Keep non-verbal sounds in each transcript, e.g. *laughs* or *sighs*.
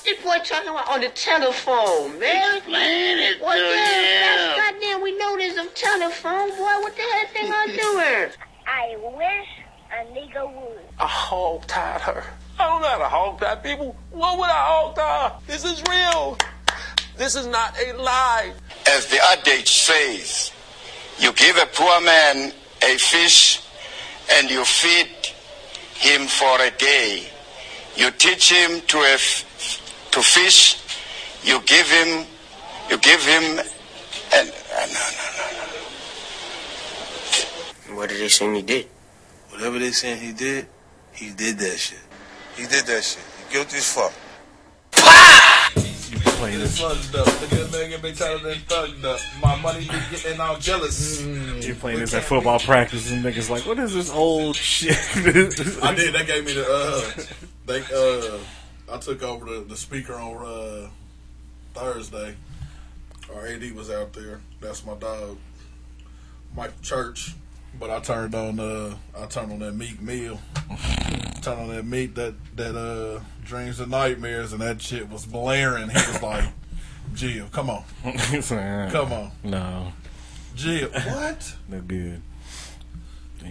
What this boy talking about on the telephone, man? Explain it What to the hell? him. Goddamn, we know there's a telephone, boy. What the hell thing I doing? I wish a nigga would. I hog tied her. I don't know how to hog tie people. What would I hog tie? This is real. This is not a lie. As the adage says, you give a poor man a fish and you feed him for a day. You teach him to a f- to fish. You give him, you give him, and uh, no, no, no, no. What did they say he did? Whatever they saying he did, he did that shit. He did that shit. He guilty as fuck. Playing this, Thugged up. Nigga, nigga, been tired of being thugged up. My money be getting all jealous. you playing this at football practice, and niggas like, what is this old shit? *laughs* I did. They gave me the. Uh, they. Uh, I took over the, the speaker on uh, Thursday. Our AD was out there. That's my dog, Mike Church. But I turned on. Uh, I turned on that Meek Mill. *laughs* turned on that Meek that that uh, dreams and nightmares, and that shit was blaring. He was like, "Jill, come on, *laughs* come on, No, Jill, what?" no good.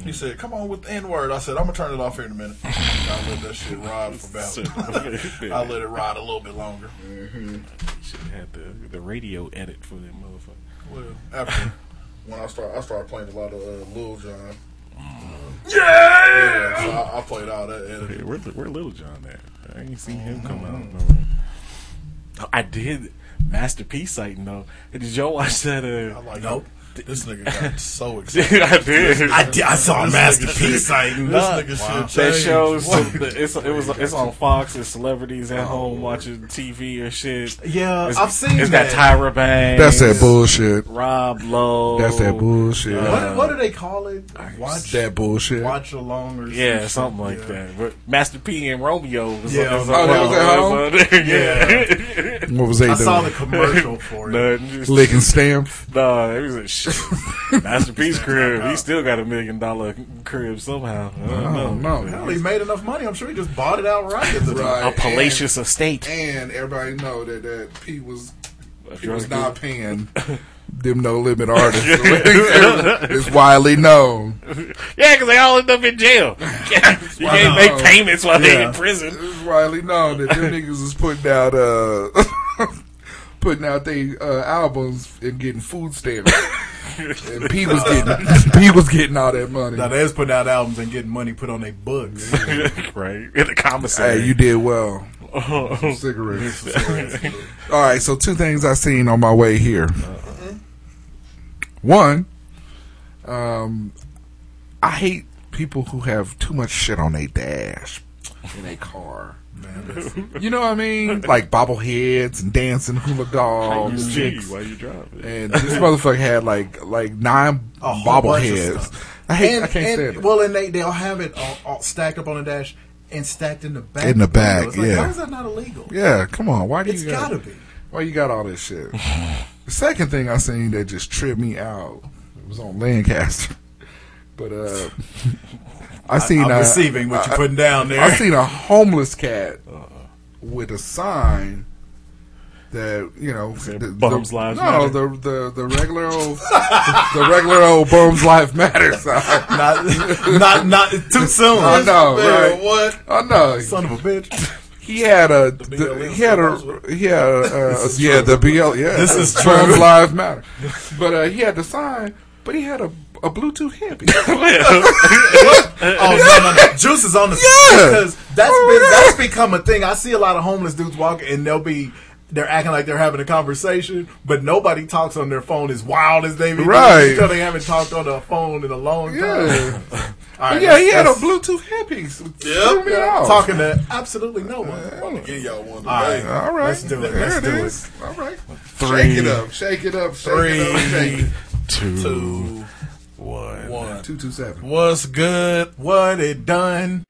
He said, "Come on with the N word." I said, "I'm gonna turn it off here in a minute." *laughs* I let that shit ride for about. *laughs* I let it ride a little bit longer. Should have had the the radio edit for that motherfucker. Well, after when I start, I started playing a lot of uh, Lil Jon. Mm. Yeah, so I, I played all that. Edited. Hey, where where Little John at? I ain't seen him come Mm-hmm. out. No. I did masterpiece sighting though. Did y'all watch that? I Uh, like nope. This nigga got *laughs* so excited. I did. I, did, I saw a This masterpiece. nigga Like, shit- Nah. This nigga Wow. shit That changed. shows it's it was it's on Fox. It's celebrities at home oh. watching TV or shit. yeah, It's, I've seen It's that. got Tyra Banks. That's that bullshit. Rob Lowe. That's that bullshit. What, uh, what do they call it? Watch, that bullshit. watch along or Yeah, something like yeah. that. But Master P and Romeo. Was Yeah, was oh, that was at home? *laughs* was. Yeah. What was they I saw the commercial for it. *laughs* Licking stamp. Nah, it was a shit. Master *laughs* P's crib. He still got a million dollar crib somehow. I don't know. Oh no. Hell, he made enough money. I'm sure he just bought it outright at the Right. A palatious estate. And everybody know that that P was he was not paying *laughs* them no limit artists. *laughs* it's widely known. Yeah, because they all end up in jail. you can't make payments while they're in prison. It's widely known that them niggas is putting out uh putting out their uh, albums and getting food stamps. And *laughs* P was getting *laughs* P was getting all that money. Now they was putting out albums and getting money put on their books. *laughs* right. In the commissary. Hey, you did well. Cigarettes. All right, so two things I seen on my way here. One, um, I hate people who have too much shit on their dash in a car. You know what I mean? *laughs* Like bobbleheads and dancing hula dolls. Gee, chicks. while you driving. And this motherfucker had like like nine A whole bunch of bobbleheads. stuff. I hate. and, I can't and, stand it. Well, and they they'll have it all, all stacked up on the dash and stacked in the back. In the back, It's like, yeah. How is that not illegal? Yeah, come on. Why do It's you got, gotta be. Why you got all this shit? the second thing I seen that just tripped me out it was on Lancaster, *laughs* but uh, I seen I'm a, receiving what you're putting down there. I seen a homeless cat with a sign that you know the, bums the, lives no matter. the the the regular old the regular old bums life matter sign. Not, not, not too soon. I know, Man, right? what? I know. Son of a bitch. He had a the, BLM he had a he had a, uh, yeah the BL yeah This is true. lives matter, *laughs* but uh, he had the sign, but he had a a Bluetooth hippie. *laughs* Oh no, no, no! Juice is on the Yeah. because that's been, yeah. that's become a thing. I see a lot of homeless dudes walking, and they'll be they're acting like they're having a conversation, but nobody talks on their phone as wild as they be. doing Right. Because they haven't talked on the phone in a long time. Yeah. *laughs* All right, yeah, he had a Bluetooth hippie. Yep. Threw me off. talking to absolutely no one. I'm gonna y'all one All right. today. All right, Let's do it. There Let's it do is. All right, Three. shake it up, shake it up, shake it up, shake Three, it. Two, Two, one. one. Two two seven. What's good? What it done?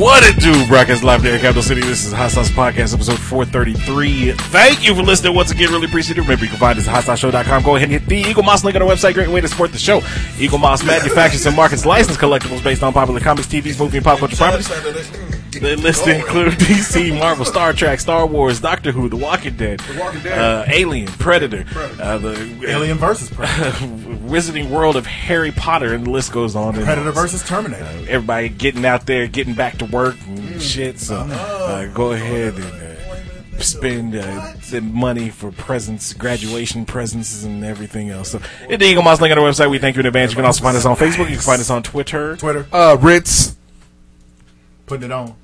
What it do, broadcast live there in Capital City. This is Hot Sauce Podcast, episode 433. Thank you for listening once again. Really appreciate it. Remember, you can find us at hotsauceshow.com. Go ahead and hit the Eaglemoss link on our website. Great way to support the show. Eaglemoss manufactures and markets licensed collectibles based on popular comics, TVs, movie, and pop culture properties. The list include *laughs* DC, Marvel, Star Trek, Star Wars, Doctor Who, The Walking Dead, Walking Dead. Uh, Alien, Predator, Uh, the Alien versus Predator. *laughs* Wizarding World of Harry Potter, and the list goes on. Predator versus Terminator. Everybody getting out there, getting back to work and shit. So uh, go ahead and uh, spend uh, the money for presents, graduation presents, and everything else. So hit the Eaglemoss link on our website. We thank you in advance. You can also find us on Facebook. You can find us on Twitter. Twitter, Uh, Ritz. putting it on.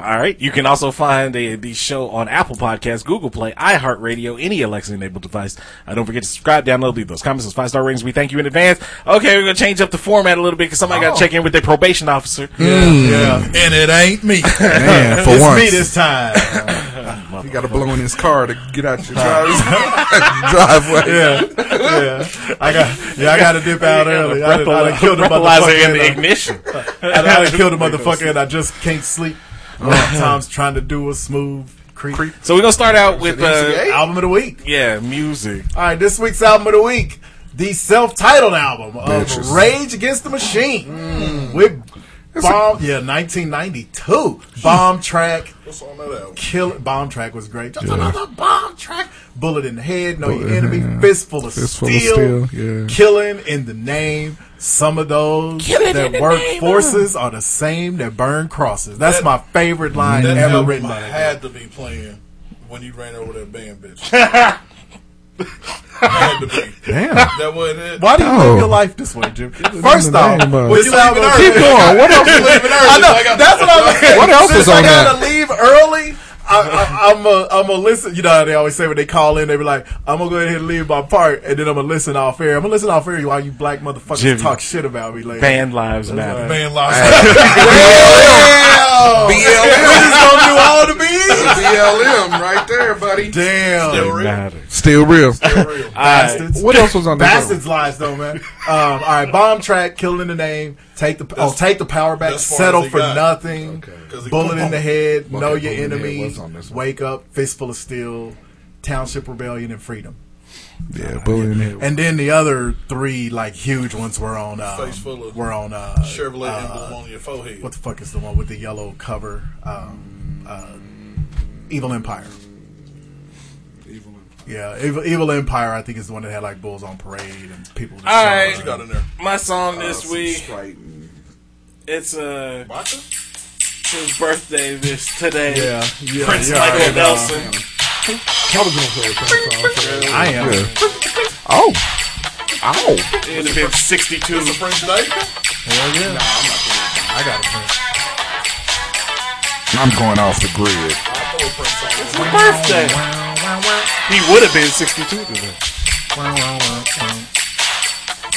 All right. You can also find uh, the show on Apple Podcasts, Google Play, iHeartRadio, any Alexa enabled device. Uh, don't forget to subscribe, download, leave those comments, those five star ratings. We thank you in advance. Okay, we're going to change up the format a little bit because somebody got to check in with their probation officer. Yeah, And it ain't me. *laughs* Man, for it's once, me this time. you got to blow in his car to get out your drive- *laughs* *laughs* driveway. yeah, yeah. I got yeah, I got to dip out early. I done, I done killed a Breathalyzer motherfucker. in the ignition. I done, I done killed a motherfucker, and I just can't sleep. *laughs* Sometimes *laughs* trying to do a smooth creep. So we're going to start out with, uh, Album of the week. yeah, music. All right, this week's album of the week, the self-titled album of Bitches. Rage Against the Machine with Bomb. Yeah, 1992 bomb track. What's on that album? Kill Bomb track was great. Just another bomb track. Bullet in the head, know your enemy. Fistful of Fistful of steel. steel, yeah. Killing in the name. Some of those Killing that work name forces uh. are the same that burn crosses. That's That- my favorite line That ever written by that. had to be playing when you ran over that band bitch. *laughs* had to be. Damn. That wasn't it. Why do you No. live your life this way, Jim? First off, name of- when It's you leaving have a- early. Keep going. What *laughs* else? I know. That's what I'm saying. What else Since is on I gotta that? leave early. I, I, I'm a, I'm a listen. You know how they always say when they call in, they be like, "I'm gonna go ahead and leave my part, and then I'm gonna listen off air. I'm gonna listen off air while you black motherfuckers Jimmy. talk shit about me later." Band lives matter. Man lost. *laughs* Damn! We just gonna do all the beats. BLM right there, buddy. Damn, They matter. Still real. *laughs* bastards. What else was on this Bastards lies though, man. Um, all right, bomb track, killing the name. Take the oh, take the power back. Settle for got. nothing. 'Cause he- Bullet in the head. Okay, know your in enemy. on. Wake up. Fistful of steel. Township rebellion and freedom. Yeah, bullet in the head. And then the other three like huge ones were on. Um, Face full of were on. Uh, Chevrolet uh, emblem on your forehead. what the fuck is the one with the yellow cover? Um, uh, Evil Empire. Evil Empire. Yeah, Evil, Evil Empire. I think is the one that had like bulls on parade and people. Just All showing right. What you got in there? My song this week, Sprite and- it's uh, his birthday this today. Yeah, yeah, Prince yeah, Michael and, uh, Nelson. Kelvin's gonna play a song. I am. Oh. Ow. It'd have been 62. It's a French day? Hell yeah. I got a print. I'm going off the grid. I throw a Prince on His birthday. He would have been 62 today.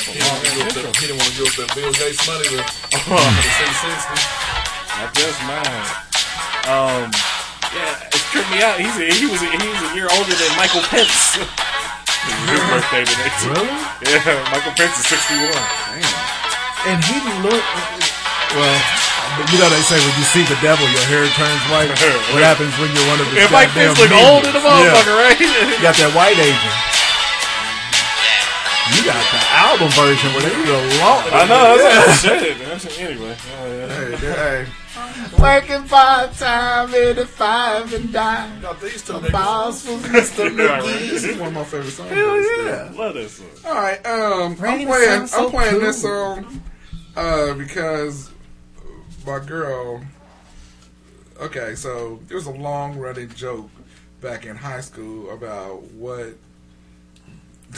He didn't want to give up that- he didn't want to give up that Bill Gates money to, *laughs* to the C60. Not just mine. Um, yeah, it tripped me out. He's a, he was a, he was a year older than Michael Pence. *laughs* It was his birthday today. too. Really? Yeah, Michael Pence is 61. Damn. And he looked. Well, you know they say when you see the devil, your hair turns white. *laughs* what happens when you're one of the Yeah, Mike goddamn Pence look minions? old in the motherfucker, right? You got that white agent. You got the album version where they do a long. I know. That's like shit. That's- Anyway. Oh, yeah. Hey, hey. Working part time, eighty five and dime. Got these two The niggas. boss was *laughs* Mr. Right, McGee. This is one of my favorite songs. Hell yeah. Love this song. All right, um, I'm playing. so I'm playing cool. this song uh, because my girl. Okay, so there was a long running joke back in high school about what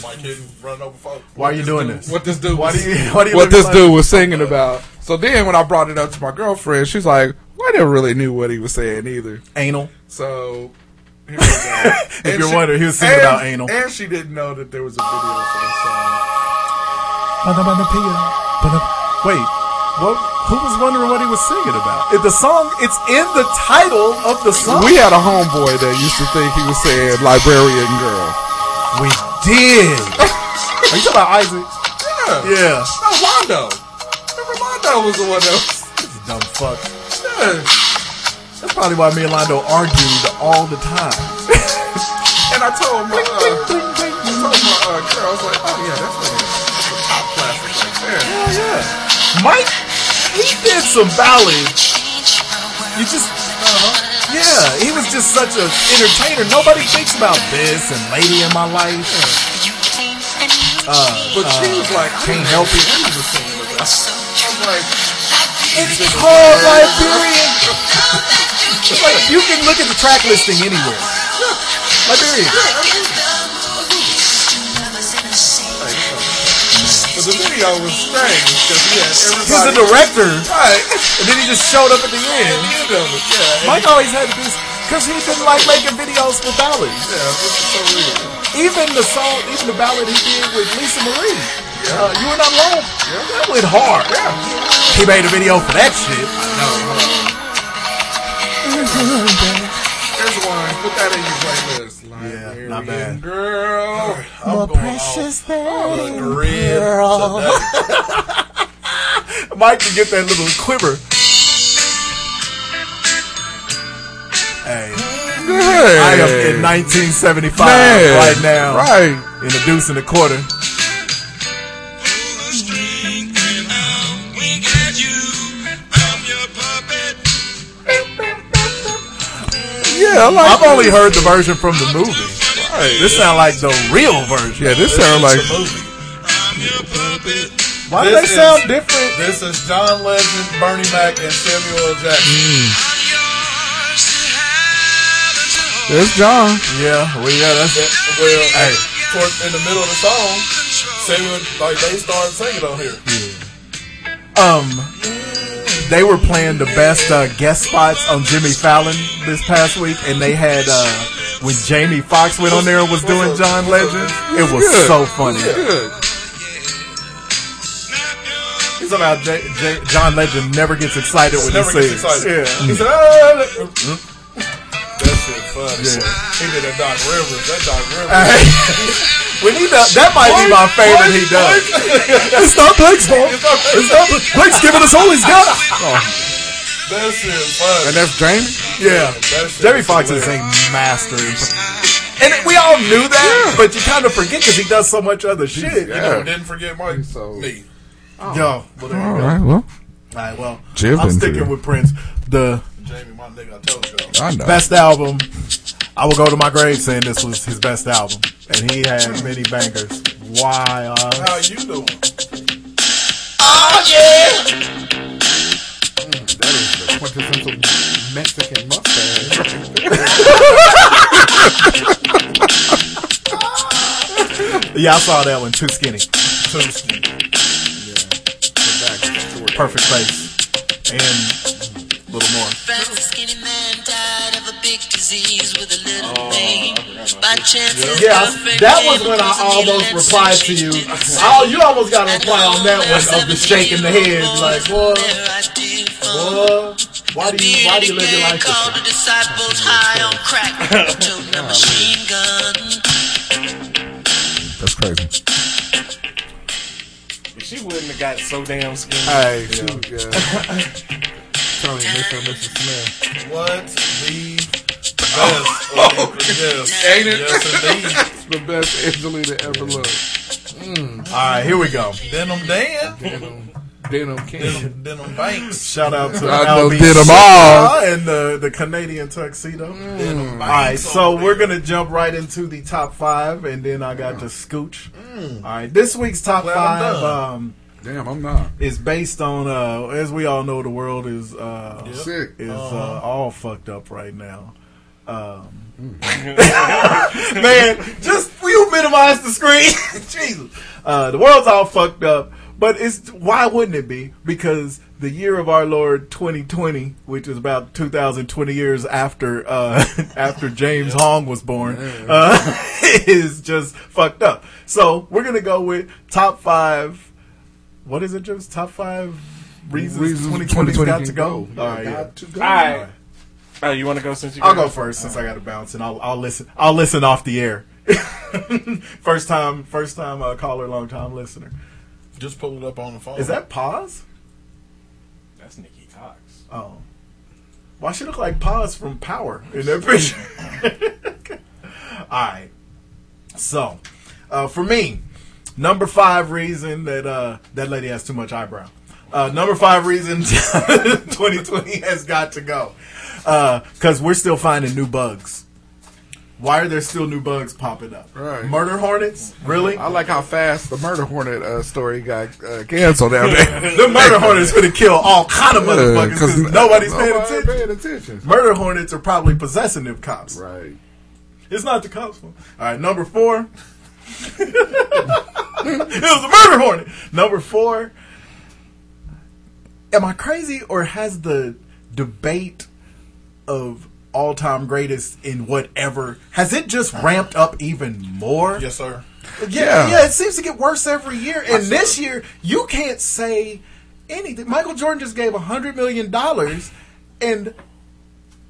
Mike Hidden running over folks. Why are you doing this? what this dude Why was, do you- *laughs* why do you what this like- dude was singing about. So then when I brought it up to my girlfriend, she's like, "Well, I never really knew what he was saying either." Anal. So here we go. *laughs* If And you're she- wondering, he was singing and- about anal. and she didn't know that there was a video for this song. Wait, what? Who was wondering what he was singing about? If the song, it's in the title of the song. We had a homeboy that used to think he was saying "librarian girl." We did. *laughs* Are you talking about Isaac? Yeah. Yeah. No, Londo. Remember Londo was the one that was. Dumb fuck. Yeah. That's probably why me and Londo argued all the time. *laughs* And I told my, uh, I told my uh, girl, I was like, oh yeah, that's like a, that's a top classic right there. Hell yeah. Mike, he did some ballads. You just, uh-huh. yeah, he was just such an entertainer. Nobody thinks about this and Lady in My Life. Uh, uh But uh, she was like, I Can't didn't help know it. what he was singing about. I'm like, It's called Liberian. *laughs* It's like you can look at the track listing anywhere. Liberian. The video was strange because he had He's everybody. the director, Right. and then he just showed up at the end. You know, yeah. Mike always had this because he didn't like making videos for ballads. Yeah, this is so weird. Even the song, even the ballad he did with Lisa Marie, uh, "You Were Not Alone," that went hard. He made a video for that shit. Here's one. Put that in your playlist. Yeah, not Librarian bad. Girl. I'm More precious off than the grid pearl. today. *laughs* Mike can get that little quiver. Hey, I am in 1975 Man, right now, Right. in the deuce and a quarter. Yeah, I like I've only heard the version from the movie. Right. This sound like the real version. Yeah, this sounds like. The movie. Why do This they sound different? This is John Legend, Bernie Mac, and Samuel L. Jackson. There's John. Yeah, well, yeah, that's it. Well, Hey. toward, in the middle of the song, Samuel, like they started singing on here. Um, they were playing the best uh, guest spots on Jimmy Fallon this past week, and they had uh, when Jamie Foxx went on there and was doing John Legend. It was Good. so funny. Good. He's about J- J- John Legend never gets excited when Never he gets sings. excited. Yeah. He said, "Ah, let- That shit funny. Yeah. He did that Doc Rivers. That Doc Rivers. *laughs* *laughs* when he does, that might be my favorite he does. it's not Blake's fault. It's not Blake's giving us all he's got. Oh. That shit funny. And that's Jamie? Yeah, That Jamie Foxx is hilarious. a master. And we all knew that, but you kind of forget because he does so much other shit. You know, didn't forget Mike. So. Me. Oh. Yo, well, there you All go. right, well. All right, well, Jiv I'm sticking with Prince. The Jamie, my nigga, I told you. I know. best album. I will go to my grave saying this was his best album, and he had many bangers. Why? Uh, How you doing? oh yeah! That is the quintessential Mexican mustache. *laughs* Yeah, I saw that one. Too skinny. Too skinny. Perfect face, and a little more. Fast and skinny man died of a big disease with a little oh, pain. By chance, his Yeah, that was when I almost replied to you. did the same. Oh, you almost got a reply on that one of the shaking the head, like, what? boy, why do you why do you live your life this Called way? the disciples high on crack. Toting a *laughs* machine gun. That's crazy. She wouldn't have got so damn skinny. Hey, she, yeah. *laughs* Tony, Mr. and Mrs. Smith. What the best? Oh, yes. Ain't it? Yes, indeed. It's the best Angelina ever looked. Mm. All right, here we go. Denim Dan. Denim, Denim King. Denim, Denim Banks. Shout out to I know LB did 'em all. and the the Canadian tuxedo. Denim All right, so over we're gonna jump right into the top five, and then I got to scooch. All right, this week's top Glad I'm five done. um, Damn, I'm not. It's based on, uh, as we all know, the world is uh, Sick. is Uh-huh. uh, all fucked up right now. Um, Mm. *laughs* man, just will you minimize the screen? *laughs* Jesus, uh, the world's all fucked up. But it's why wouldn't it be? Because the year of our Lord 2020, which is about 2,020 years after uh, *laughs* after James Hong was born, uh, is just fucked up. So we're gonna go with top five. What is it, James? Top five reasons, Reasons 2020's got to go. go. All right, Got yeah. to go. All right. Oh, you want to go since you? I'll go first since I got to bounce, and I'll I'll listen. I'll listen off the air. *laughs* first time, first time uh, caller, long time listener. Just pull it up on the phone. Is that pause? That's Nikki Cox. Oh, why she look like pause from Power in that picture? *laughs* All right. So, uh, for me, number five reason that uh, that lady has too much eyebrow. Uh, number five reason *laughs* 2020 has got to go because we're still finding new bugs. Why are there still new bugs popping up? Right. Murder hornets, really? I like how fast the murder hornet uh, story got uh, canceled down there. *laughs* the murder hornets gonna kill all kind of motherfuckers because nobody's paying nobody attention. paying attention. Murder hornets are probably possessing them cops. Right. It's not the cops' All right, number four. *laughs* *laughs* it was a murder hornet. Number four. Am I crazy or has the debate of all time greatest in whatever has it just ramped up even more? Yes, sir. Yeah, Yeah. yeah, it seems to get worse every year. And this year, you can't say anything. Michael Jordan just gave a hundred million dollars, and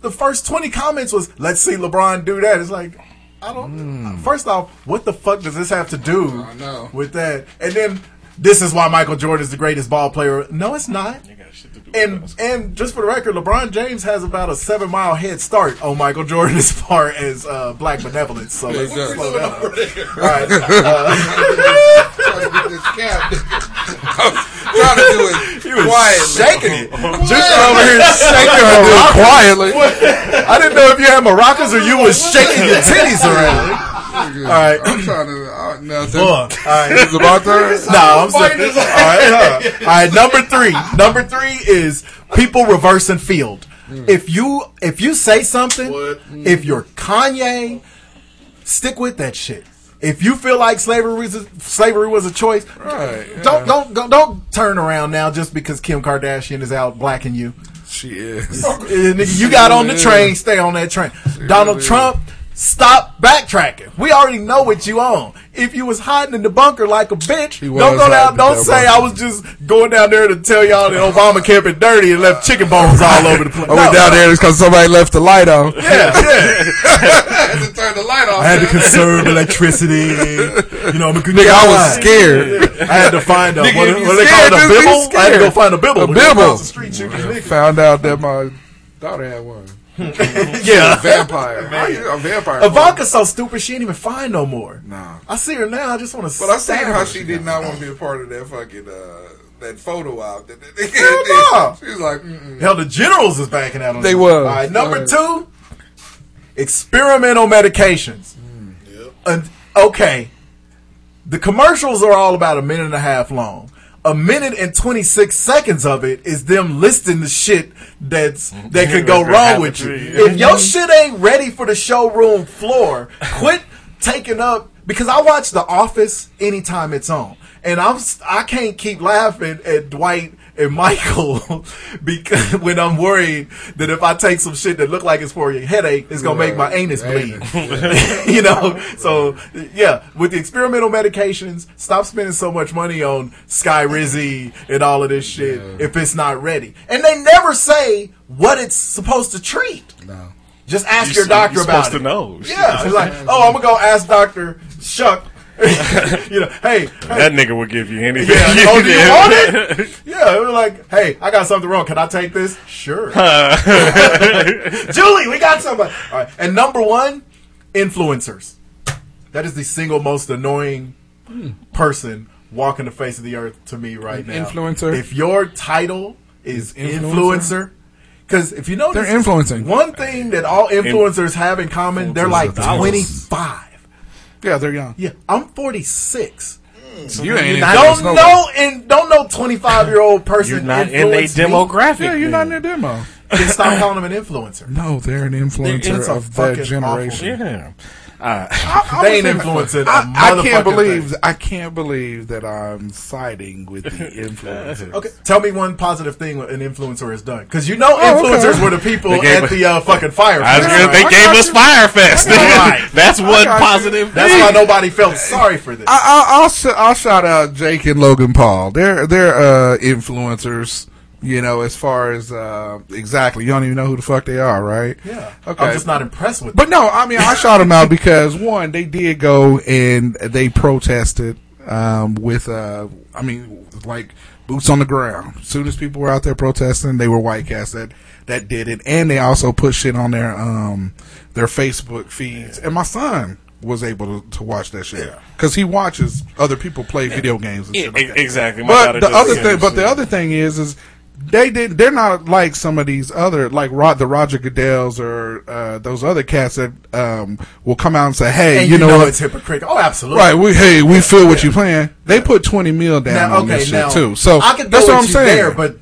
the first twenty comments was, "Let's see LeBron do that." It's like, I don't. Hmm. First off, what the fuck does this have to do. I know. with that? And then this is why Michael Jordan is the greatest ball player. No, it's not. You got shit to do. And and just for the record, LeBron James has about a seven mile head start on Michael Jordan *laughs* as far as uh, black benevolence. So let's slow down. All right, uh, Trying to get trying to do it he was quietly. shaking it, just over here *laughs* shaking Trying to do her quietly. I didn't know if you had maracas or you was shaking your titties around. All right. I'm trying to. Uh, nothing. Fuck. All right. It's about turn. *laughs* No, I'm saying. All right, all right. Number three. Number three is people reversing field. If you if you say something, What? if you're Kanye, stick with that shit. If you feel like slavery was a, slavery was a choice, Right, yeah. don't, don't don't don't turn around now just because Kim Kardashian is out blacking you. She is. You got on the train, stay on that train. Donald really Trump, stop backtracking. We already know what you on. If you was hiding in the bunker like a bitch, don't go down. in Don't say bunker. I was just going down there to tell y'all that Obama kept it dirty and left chicken bones all over the place. I went No, down no. there because somebody left the light on. Yeah, yeah. I *laughs* had to turn the light off. I had to conserve electricity. You know, I'm a good Nigga, I was scared. I had to find a what, Nigga, if you what do they call it, scared, a bibble. I had to go find a bibble. A when you cross bibble. street shooting. Found out that my daughter had one. Yeah. a Vampire. *laughs* How you- A vampire. Ivanka's so stupid she ain't even fine no more. Nah. I see her now. I just want to. But I seen how she did not want to be a part of that fucking uh, that photo out. That, that, Hell no. *laughs* She was like, Mm-mm. Hell, the generals is backing out on They were. was. All right, number Right. two, experimental medications. And, okay, the commercials are all about a minute and a half long. A minute and 26 seconds of it is them listing the shit that's *laughs* that could go wrong with you. If your shit ain't ready for the showroom floor, quit taking up because I watch The Office anytime it's on. And I'm I can't keep laughing at Dwight and Michael *laughs* because when I'm worried that if I take some shit that look like it's for your headache, it's gonna make my anus bleed. *laughs* *laughs* you know, so yeah, with the experimental medications, stop spending so much money on Skyrizi and all of this shit if it's not ready. And they never say what it's supposed to treat. no. Just ask You- your doctor you're about supposed it. to know. Yeah, it's like, oh, I'm gonna go ask Doctor Shuck. *laughs* you know, hey, that nigga would give you anything. Yeah, oh, do you want it? *laughs* Yeah, it was like, hey, I got something wrong. Can I take this? Sure. *laughs* Julie, we got somebody. All right, and number one, influencers. That is the single most annoying person walking the face of the earth to me right An now. Influencer. If your title is influencer because if you notice, they're influencing. One thing that all influencers have in common, they're like 25. Yeah, they're young. Yeah, I'm forty six. Mm. you ain't I influenced don't nobody. know and don't know twenty five year old person. You're not in a demographic. Yeah, you're not in their demo. *laughs* Then stop calling them an influencer. No, they're an influencer It's a of that generation. Yeah. Uh, I- I They ain't say- influencing a I, I can't believe. thing. I can't believe that I'm siding with the *laughs* influencers. Okay, tell me one positive thing an influencer has done, because you know Oh, okay. influencers were the people at a- the uh, fucking fire. I was fest, gonna, they right? gave us Fyre Fest. Right. *laughs* That's one got you. positive. That's why nobody felt sorry for this. I, I, I'll I'll shout out Jake and Logan Paul. They're they're uh, influencers. You know, as far as uh, exactly, you don't even know who the fuck they are, right? yeah, Okay. I'm just not impressed with. But no, I mean, I shot them out because one, they did go and they protested um, with, uh, I mean, like boots on the ground. As soon as people were out there protesting, they were white cats that that did it, and they also put shit on their um, their Facebook feeds. And my son was able to, to watch that shit because he watches other people play video games. And shit like exactly. But the other thing, but the other thing is, is they did. They're not like some of these other, like Rod, the Roger Goodells or uh, those other cats that um, will come out and say, "Hey, and you, know, what? it's hypocritical. Oh, absolutely. Right? We hey, we feel what you're playing." They put twenty mil down Now, on okay, this now shit too. So I could that's go what I'm saying. there, but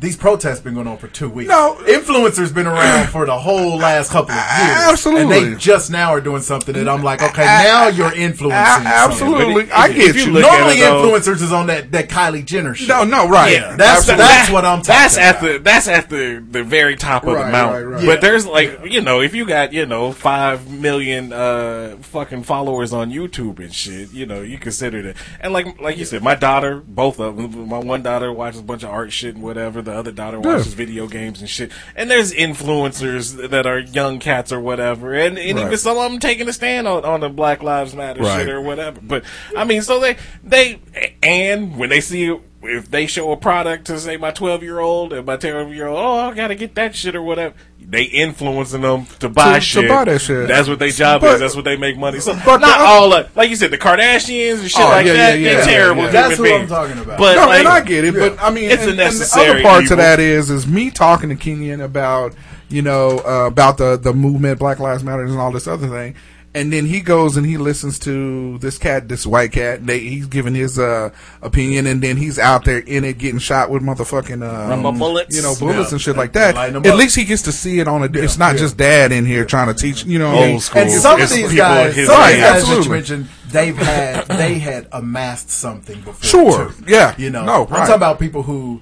these protests been going on for two weeks. No. influencers been around for the whole last couple of years. Absolutely. and they just now are doing something that I'm like, okay, now you're influencing. A- absolutely. something. I get you you. Normally, it, though- influencers is on that that Kylie Jenner shit. no, no, right? Yeah, that's Absolutely. that's what I'm talking That's at the that's at the the very top of Right, the mountain. right, right. But Yeah. there's like you know if you got you know five million uh fucking followers on YouTube and shit, you know you consider that. And like like you said, my daughter, both of them, my one daughter watches a bunch of art shit and whatever. The other daughter Yeah. watches video games and shit. And there's influencers that are young cats or whatever, and, and even some of them taking a stand on, on the Black Lives Matter Right. shit or whatever. But I mean, so they they and when they see if they show a product to say my twelve year old and my twelve year old, oh, I gotta get that shit or whatever. They influencing them to buy To- to buy that shit. That's what their job But- is. That's what they make money. So but not the- all uh, like you said, the Kardashians and shit Oh, like yeah, that. yeah, yeah, they're yeah, terrible. yeah. That's human who I'm talking about. But no, like, and I get it, but I mean, It's and, a and the other part evil. to that is is me talking to Kenyon about you know uh, about the the movement, Black Lives Matter, and all this other thing. And then he goes and he listens to this cat, this white cat. They, he's giving his uh, opinion, and then he's out there in it getting shot with motherfucking uh, Rubber bullets. you know, bullets Yeah. and shit like that. At up. least he gets to see it on a. it's not yeah. just dad in here trying to teach. You know, Old school. And some of these guys, his some of age. these guys that you mentioned, they've had they had amassed something before. Sure. too. Yeah. you know. No, right. I'm talking about people who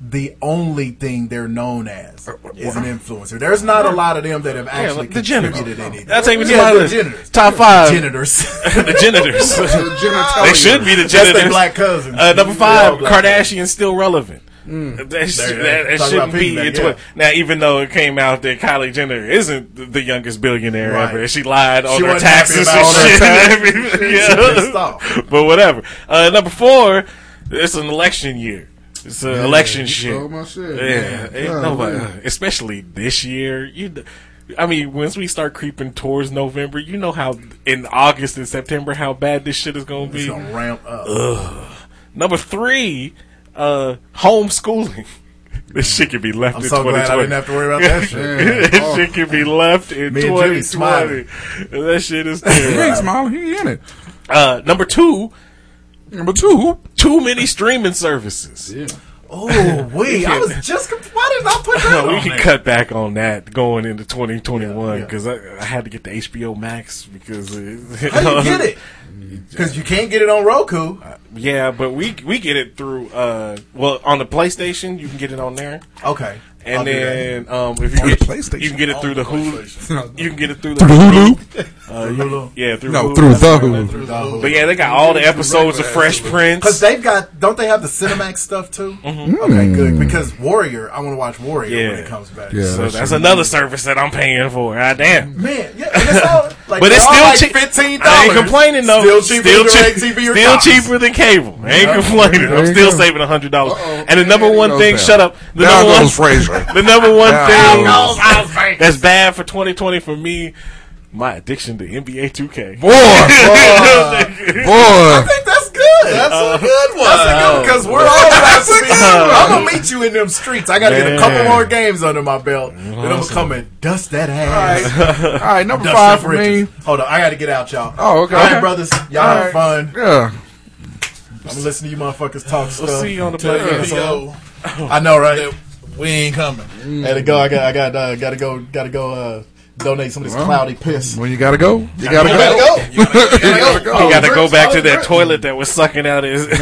the only thing they're known as is an influencer. There's not a lot of them that have actually like the janitors. contributed anything. That's even yeah, my the janitors. top five Janitors. *laughs* the janitors. they should be the That's janitors. their black cousins. Uh, number five, Kardashian still relevant. That, sh- There you go. that, that shouldn't be piggyback, in yeah. now. Even though it came out that Kylie Jenner isn't the- the youngest billionaire Right. ever, she lied on She her taxes and shit. tax- and everything. She pissed Yeah. But whatever. Uh, number four, it's an election year. It's an election you shit. my shit, Yeah, ain't Yeah, nobody- man. especially this year. You, I mean, once we start creeping towards November, you know how in August and September how bad this shit is gonna be. It's gonna ramp up. Number three, uh, homeschooling. *laughs* This shit can be left I'm in so glad I 2020. didn't have to worry about that shit. *laughs* this shit can be left in Me and Judy 2020. smiling. That shit is *laughs* he ain't smiling. He in it. uh, number two, Number two. too many streaming services. Oh, wait. I was *laughs* just. Why did I put that No, we can there? cut back on that going into 2021 because I, I had to get the HBO Max because it, *laughs* How do you get it? Because you can't get it on Roku. Yeah, but we we get it through uh well on the PlayStation you can get it on there. Okay. I'll And then um, if you On get the PlayStation. you can get it through the Hulu. You can get it through the Through the Hulu? *laughs* Uh, Hulu? Yeah, through No, Hulu. through the. Hulu. Through the Hulu. But yeah, they got all the episodes of Fresh Prince. Because they've got, don't they have the Cinemax stuff too? Mm-hmm. Mm. Okay, good. Because Warrior, I want to watch Warrior Yeah. when it comes back. Yeah. so that's that's another service that I'm paying for. God damn. Man, yeah, and it's all, *laughs* like, But it's they're all still like cheap. fifteen I ain't complaining though. Still cheaper still than cheap- DirecTV or Still Cox. cheaper than cable. I ain't Yeah. complaining. There I'm you still go. saving hundred dollars. And the number one thing, that. shut up. The There number one, goes Fraser. *laughs* the number one There thing that's *laughs* bad for 2020 for me, my addiction to NBA 2K. Boy, boy, *laughs* boy. I think that's good. That's a good one. That's a good one because we're all about to be. one. I'm gonna meet you in them streets. I gotta get a couple more games under my belt. Then I'm gonna come and dust that ass. right, all right. *laughs* Number five them for me. Hold on, I gotta get out, y'all. Oh, okay. All right, brothers, y'all All have right. fun. Yeah. I'm gonna listen to you motherfuckers talk stuff. We'll see you on the Till the play. end of the Yo, song. I know, right? we ain't coming. Had to go. I got. I got. Uh, got to go. Got to go. Uh, donate some of this Well, cloudy piss. When you gotta go, you gotta You go. gotta go. You gotta *laughs* gotta go. go. You got to go back to oh, that Bricks. toilet that was sucking out his. *laughs*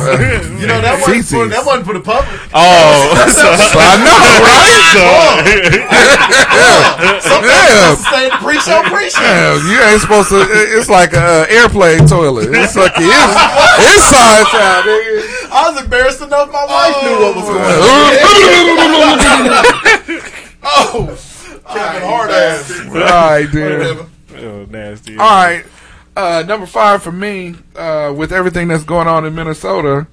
Uh, you know that wasn't, for, Feces. that wasn't for the public. oh, so, So I know, right? *laughs* so, Damn. Stay in the pre-show, pre-show. Damn, you ain't supposed to. It's like an airplane toilet. It's like the ins- insides out. nigga. I was embarrassed enough. My wife knew what was going on. Oh, oh. Kevin Hard ass. right, dude. Oh, nasty. All right. Uh, number five for me, uh, with everything that's going on in Minnesota,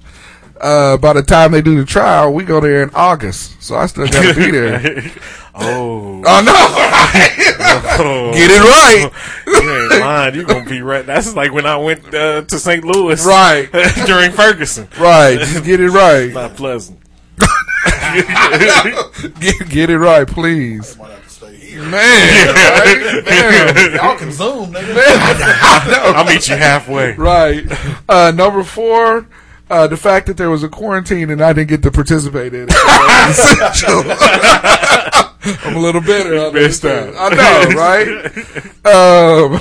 uh, by the time they do the trial, we go there in August. So I still got to be there. *laughs* Oh, oh, no. *laughs* oh. Get it right. You ain't lying. You gonna be right. That's like when I went uh, to St. Louis, Right. *laughs* during Ferguson. Right. Just get it right. Not pleasant. Get, get it right, please. Man. right? *laughs* Damn. Y'all can zoom, nigga. *laughs* I'll meet you halfway. Right. Uh, number four, uh, the fact that there was a quarantine and I didn't get to participate in it. *laughs* I'm a little bitter on this. Missed out. I know, right?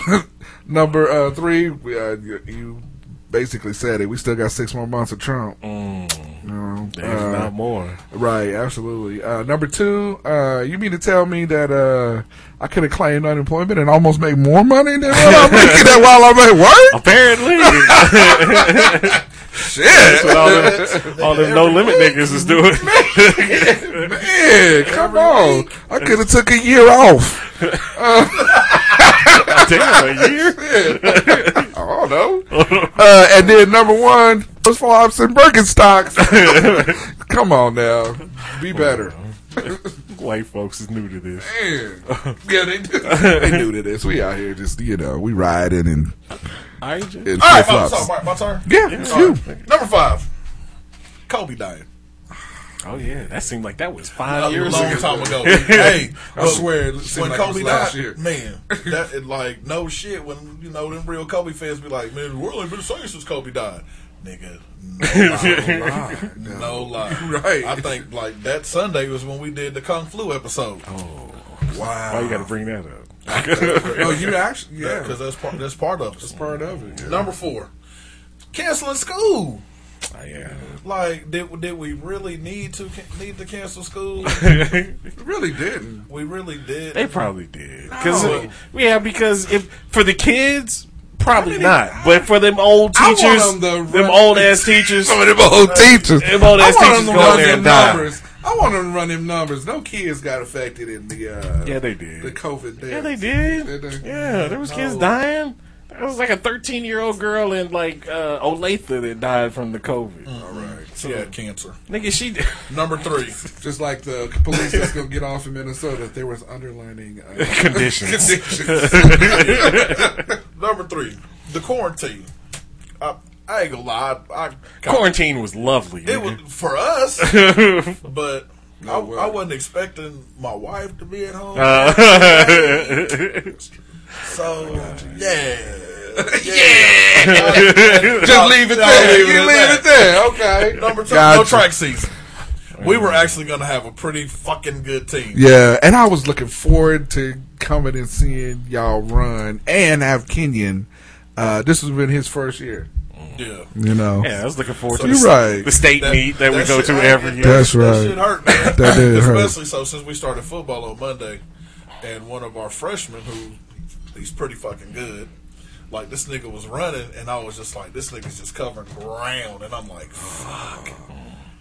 Um, number uh, three, we, uh, you, you basically said it. We still got six more months of Trump. You know, If uh, not more. Right, absolutely. Uh, number two, uh, you mean to tell me that uh, I could have claimed unemployment and almost make more money than I'm *laughs* making that while I'm at work? Apparently, *laughs* Shit. that's what all them, all them no limit niggas is doing. *laughs* Man, come on. I could have took a year off. Damn, a year. *laughs* I don't know. *laughs* Uh, and then number one, those flops and Birkenstocks. *laughs* come on now. Be better. White folks is new to this. Man. Yeah, they, do. they new to this. We out here just, you know, we riding and, I just, and All right, flip my, my, my turn. Yeah, it's you. right. Number five. Kobe died. Oh yeah, that seemed like that was A five years long ago. time ago. *laughs* hey, I swear, when like Kobe last died, year. man, that it, like no shit. When you know them real Kobe fans be like, man, the world ain't been the same since Kobe died, nigga. No *laughs* lie, no lie. *laughs* Right. I think like that Sunday was when we did the Kung Flu episode. Oh, Wow. why you got to bring that up? No, oh, you actually, yeah. because that's part that's part of it. That's part of it. yeah. Number four, canceling school. Oh, yeah. Like, did did we really need to need to cancel school? *laughs* It really didn't. we really did. They probably did. Cause No. yeah, because if for the kids, probably not. But for them old teachers, them to them old ass *laughs* teachers, Some of them old *laughs* teachers. them old I ass want teachers them go to run there them and die. numbers. I want them to run them numbers. No kids got affected in the uh, Yeah, they did. the COVID. Yeah, they did. Did they? Yeah, there was kids No. dying. There was like a 13 year old girl in like uh, Olathe that died from the COVID. All right, she had cancer. Nigga, she *laughs* Number three. Just like the police that's gonna get off in Minnesota, there was underlining uh, *laughs* conditions. conditions. *laughs* Number three, the quarantine. I, I ain't gonna lie. I, I Quarantine was lovely. It was for us, but I. I wasn't expecting my wife to be at home. Uh, so yeah, Just leave it there. You leave it there. Okay. Number two, Gotcha. no track season. We were actually gonna have a pretty fucking good team. Yeah, and I was looking forward to coming and seeing y'all run and have Kenyon. Uh, this has been his first year. Yeah. You know. yeah, I was looking forward to You're the, right. the state meet that, we go shit to every year. That's That right. shit hurt, man. That did hurt. Especially so since we started football on Monday, and one of our freshmen who he's pretty fucking good. Like this nigga was running, and I was just like, this nigga's just covering ground, and I'm like, fuck.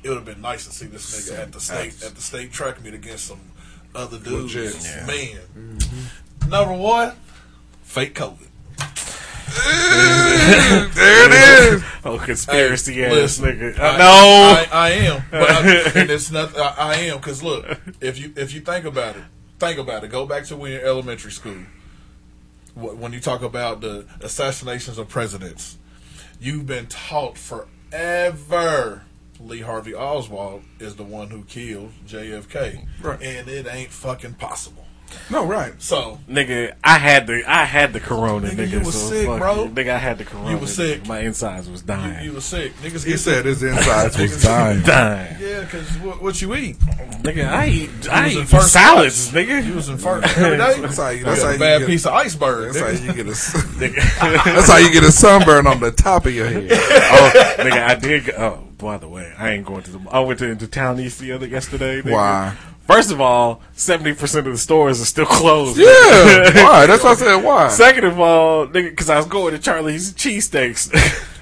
It would have been nice to see this nigga at the state at the state track meet against some other dudes. Yeah. Man, number one, fake COVID. *laughs* there it is. Oh, conspiracy Hey, ass listen, nigga. I, no. I, I am, but I, *laughs* and it's not. I, I am because look, if you if you think about it, think about it. Go back to when you're in elementary school. Wh- When you talk about the assassinations of presidents, You've been taught forever. Lee Harvey Oswald is the one who killed JFK, Right. and it ain't fucking possible. No, right. So Nigga, I had the I had the corona, Nigga, nigga. you was so sick, fuck bro. you. Nigga, I had the corona. You was sick. nigga. My insides was dying. you was sick. Niggas He said sick. his *laughs* insides was dying. dying. Yeah, because what, what you eat? Nigga, I eat I eat first salads, class. nigga. You was in first every day. *laughs* That's how you- You how a you bad get- piece of iceberg. That's how you get a. *laughs* That's how you get a sunburn on the top of your head. oh, nigga, I did. Go, oh, by the way, I ain't going to the. I went to into town east the other yesterday. Nigga. Why? First of all, seventy percent of the stores are still closed. Yeah, *laughs* why? That's why I said why. Second of all, nigga, because I was going to Charlie's cheesesteaks.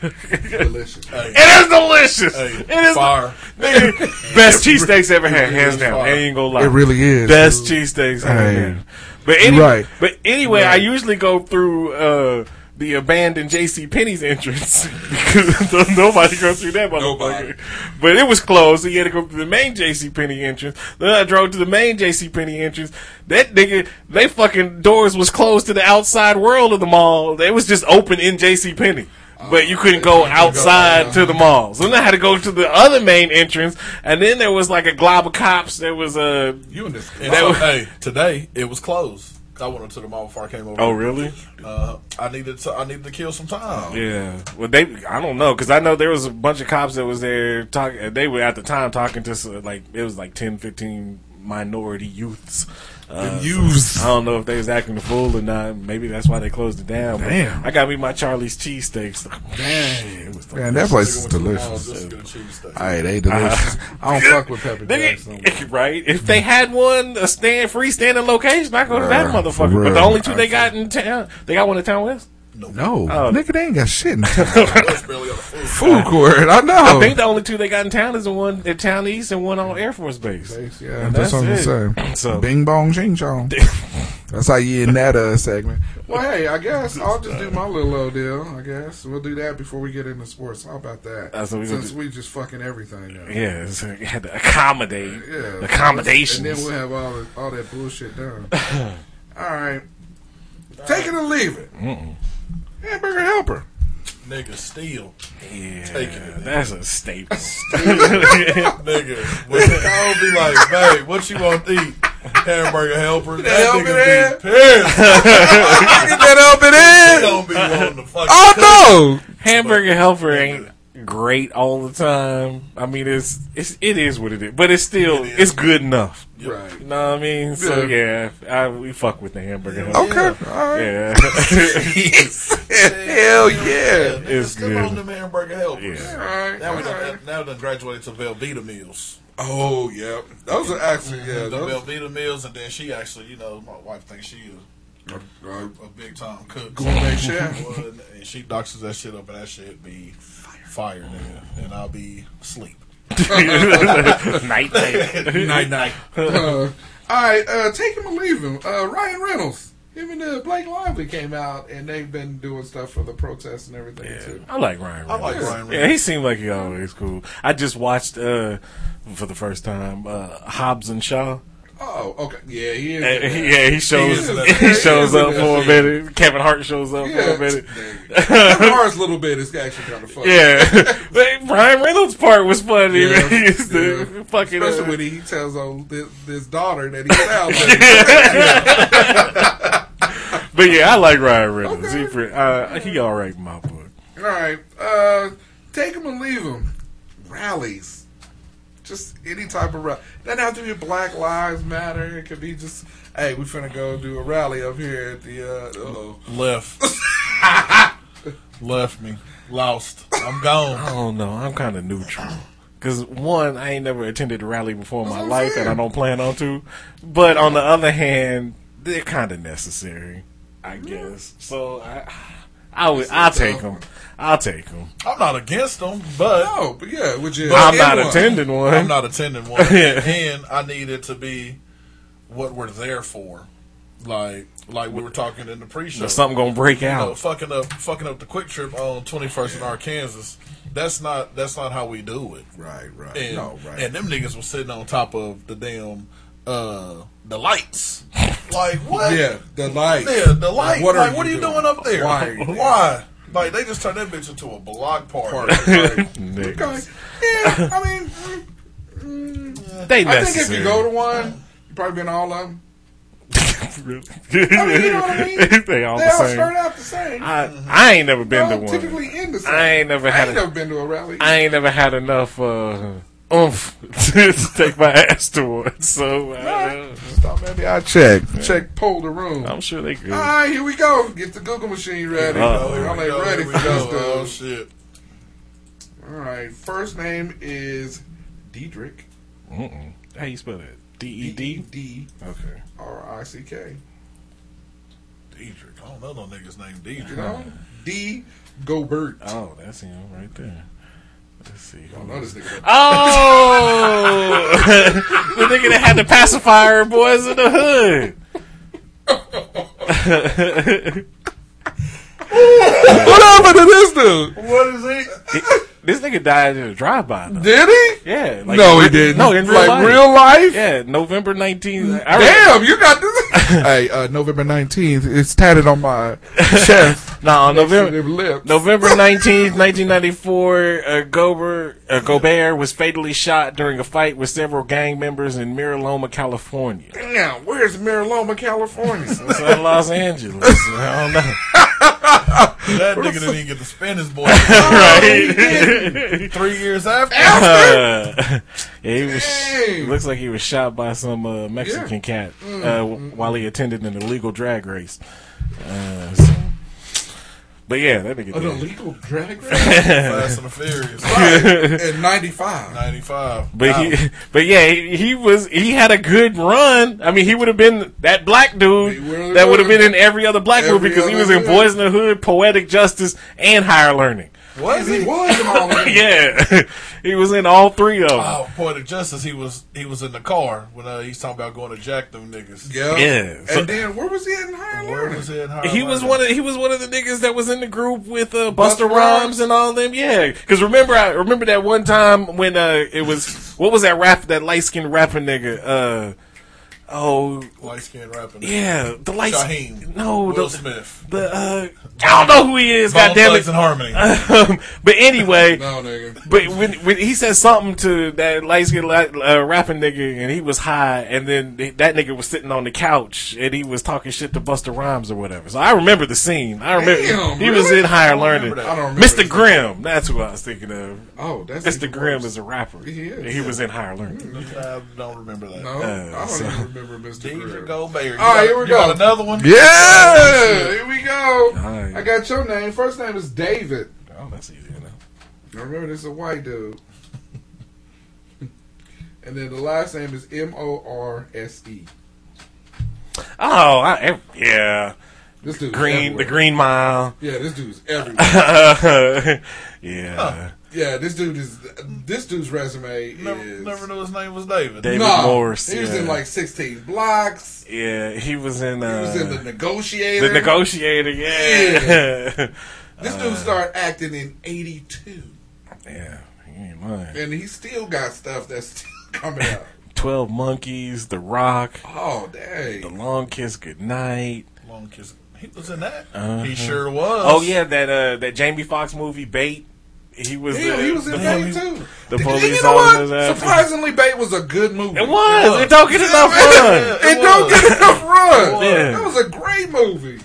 *laughs* Delicious. It is delicious. Hey, it is fire. Nigga, best *laughs* cheesesteaks ever had, hands is down. I ain't gonna lie. It really is. Best cheesesteaks ever Hey. had. But any, Right. but anyway, I usually go through uh, the abandoned J.C. Penney's entrance *laughs* because *laughs* nobody goes through that motherfucker. But it was closed, so you had to go through the main J.C. Penney entrance. Then I drove to the main J.C. Penney entrance. That nigga, they fucking doors was closed to the outside world of the mall. They was just open in J.C. Penney. Oh, but you couldn't go outside to the mall. So then I had to go to the other main entrance, and then there was like a glob of cops. There was a You and this. Was- hey, today it was closed. I went into the mall before I came over. Oh, really? Uh, I needed to. I needed to kill some time. Yeah. Well, they. I don't know because I know there was a bunch of cops that was there talking. They were at the time talking to like it was like 10, 15 minority youths. Uh, youths. I don't know if they was acting the fool or not. Maybe that's why they closed it down. But Damn. I got me my Charlie's cheesesteaks. *laughs* Damn. It was Man, that place is Nigga went to the mall delicious. just to get a cheesesteak. Hey, they delicious. I don't fuck with pepper jacks. no more. Nigga, right? If they had one a stand freestanding location, I go to that motherfucker. for But the only two they got in town, they got one in town west. No, Oh. nigga, they ain't got shit in *laughs* town. That's barely on the food. Court, I know. I think the only two they got in town is the one at Town East and one on Air Force Base. Yeah, And that's, what I'm saying. So Bing bong ching chong. *laughs* That's how you end that uh, segment. Well, hey, I guess I'll just do my little old deal. I guess we'll do that before we get into sports. How about that? That's what we Since we just fucking everything. Now. yeah, so you had to accommodate Yeah, accommodations. and then we'll have all the, all that bullshit done. *coughs* all right, take it or leave it. Hamburger helper. Nigga, steal. yeah, Taking it. that's a staple. *laughs* Nigga, when I'll be like, babe, what you want to eat? Hamburger helper. *laughs* That help it nigga be pissed. Get that helper He in. don't be wanting to fucking Oh no! Hamburger helper ain't great all the time. I mean, it's it's it is what it is, but it's still It is. it's good enough. Right. You know what I mean? So yeah, I, we fuck with the hamburger helper. Okay. All right. Yeah, *laughs* Hell yeah. it's Come on, good. them hamburger helpers. Yeah. All right. Now we all right. done, now we done graduated to Velveeta meals. Oh yeah, those are actually yeah. the Those, Velveeta meals, and then she actually, you know, my wife thinks she is uh, a big time cook. Gourmet *laughs* chef. And she doxes that shit up, and that shit be fire, nigga. And I'll be asleep. *laughs* night night. *laughs* night night. uh, all right, uh, take him or leave him. Uh, Ryan Reynolds, him and uh, Blake Lively came out, and they've been doing stuff for the protests and everything too. I like Ryan. I like Reynolds. Ryan Yeah, he seemed like he always cool. I just watched uh for the first time uh Hobbs and Shaw. Oh, okay, yeah, he is. Uh, he- yeah, he shows is in that. he He shows in up for a minute. Kevin Hart shows up Yeah, for a minute. Kevin Hart's little bit is actually kind of funny. Yeah, *laughs* but Ryan Reynolds' part was funny. Yeah, *laughs* He's the yeah. fucking Especially uh, when he tells on this, this daughter that he sounds. *laughs* But yeah, I like Ryan Reynolds. He, pre- uh, he all right in my book. All right, uh, take him and leave him. Rallies, just any type of rally. Doesn't have to be Black Lives Matter. It could be just, hey, we finna go do a rally up here at the. Uh, uh-oh. Left. *laughs* Left me. Lost. I'm gone. I don't know. I'm kind of neutral. Cause one, I ain't never attended a rally before in my That's what life, and I don't plan on to. But on the other hand, they're kind of necessary, I guess. So I, I would, I'll take them. I'll take them. I'm not against them, but Oh, but yeah, would you? I'm not one? attending one. I'm not attending one. Yeah. *laughs* And I need it to be what we're there for. Like like we were talking in the pre-show. Something gonna break You know, out. fucking up fucking up the quick trip on 21st and Arkansas. That's not that's not how we do it. Right, right. And, no, right. and them niggas was sitting on top of the damn uh the lights. Like what? yeah, the lights. Yeah, the light. What Like, are what, you are you doing? doing up there? Why are you there? Why? Like they just turned that bitch into a block party. Party, *laughs* right. Okay. Yeah, I mean, mm, mm, They I think if you go to one, you probably been to all of them. Really? *laughs* I mean, you know what I mean? they all They the all same. start out the same. I, I ain't never been No, to one. typically end the same. I ain't never I had ain't a- never been to a rally. I ain't never had enough uh, oomph *laughs* to take my ass to one. So uh, Stop, maybe I check. Check, poll the room. I'm sure they good. All right, here we go. Get the Google machine ready. Uh-oh. Y'all ain't Go, ready for we this, go. Oh shit. All right, first name is Dedrick. Mm-mm. How you spell that? D E D. D Okay. R I C K. Dedrick. I don't know no niggas named Dedrick. You know, D Gobert. Oh, that's him right there. Let's see. Y'all know this nigga. Oh, *laughs* the nigga that had the pacifier Boyz n the Hood. *laughs* *laughs* what happened to this dude? What is he? This nigga died in a drive-by. Though. Did he? Yeah. No, he didn't. No, in real Like life. real life? Yeah, November 19th. I Damn, you got this. *laughs* hey, uh, November 19th. It's tatted on my *laughs* chest. No, Next to November lips. November 19th, 1994, uh, Gobert, uh, Gobert was fatally shot during a fight with several gang members in Mira Loma, California. Damn, where's Mira Loma, California? It's in Los Angeles. I don't know. That nigga didn't even get to spend his boy. *laughs* right? Three years after. Uh, *laughs* yeah, he was. Dang. Looks like he was shot by some uh, Mexican cat uh, w- while he attended an illegal drag race. Uh, so. But yeah, that nigga oh, An did. illegal drag *laughs* race? Fast and the Furious. right. *laughs* In 95. 95. But Wow. he, *laughs* but yeah, he, he was he had a good run. I mean, he would have been that black dude really that would have been in every other black movie because he was in. Boyz n the Hood, Poetic Justice, and Higher Learning. Was He he? was in all of them. *laughs* Yeah, *laughs* he was in all three of them. Oh, of Justice. He was he was in the car when uh, he's talking about going to jack them niggas. Yeah. Yeah. So- And then where was he in higher Where learning? was he in Higher He was one of he was one of the niggas that was in the group with uh, Buster Busta Rhymes Rhymes? and all them. Yeah, because remember I remember that one time when uh it was what was that rap that light skinned rapper nigga uh oh light skinned rapping. yeah the light Shaheem. no Will the Smith. the uh *laughs* I don't know who he is. God damn Thugs it. and Harmony. *laughs* Um, but anyway, *laughs* No, nigga. but when when he said something to that light skinned uh, rapping nigga and he was high, and then that nigga was sitting on the couch and he was talking shit to Busta Rhymes or whatever. So I remember the scene. I remember Damn, he was in higher I don't learning. remember that. I don't remember Mr. Grimm, that's who I was thinking of. Oh, that's Mr. Grimm is a rapper. He is. He was in higher learning. I don't remember that. No, Uh, I don't so- even remember Mr. Deidre Grimm. Gobert. You All right, here we you go. got another one? Yeah, here we go. Nice. I got your name. First name is David. Oh, that's easy enough. I remember, this is a white dude. *laughs* and then the last name is M O R S E. Oh, I, yeah. This dude Green, the Green Mile. Yeah, this dude's *laughs* everywhere. yeah. Yeah, this dude is. This dude's resume Never, is. never knew his name was David. David Nah, Morse. He was yeah. in like 16 blocks. Yeah, he was in. Uh, He was in the negotiator. The negotiator, yeah. This dude started acting in '82, yeah, he ain't lying. and he still got stuff that's still *laughs* coming out. Twelve Monkeys, The Rock, Oh day. The! Long Kiss Goodnight. Long kiss. He was in that. Uh-huh. He sure was. Oh yeah, that uh that Jamie Foxx movie Bait. He was Damn, the, he was in the Bait too. The police you know what? Surprisingly, Bait was a good movie. It was. It don't get enough Yeah, run. It, it don't get enough run. Yeah. That was a great movie.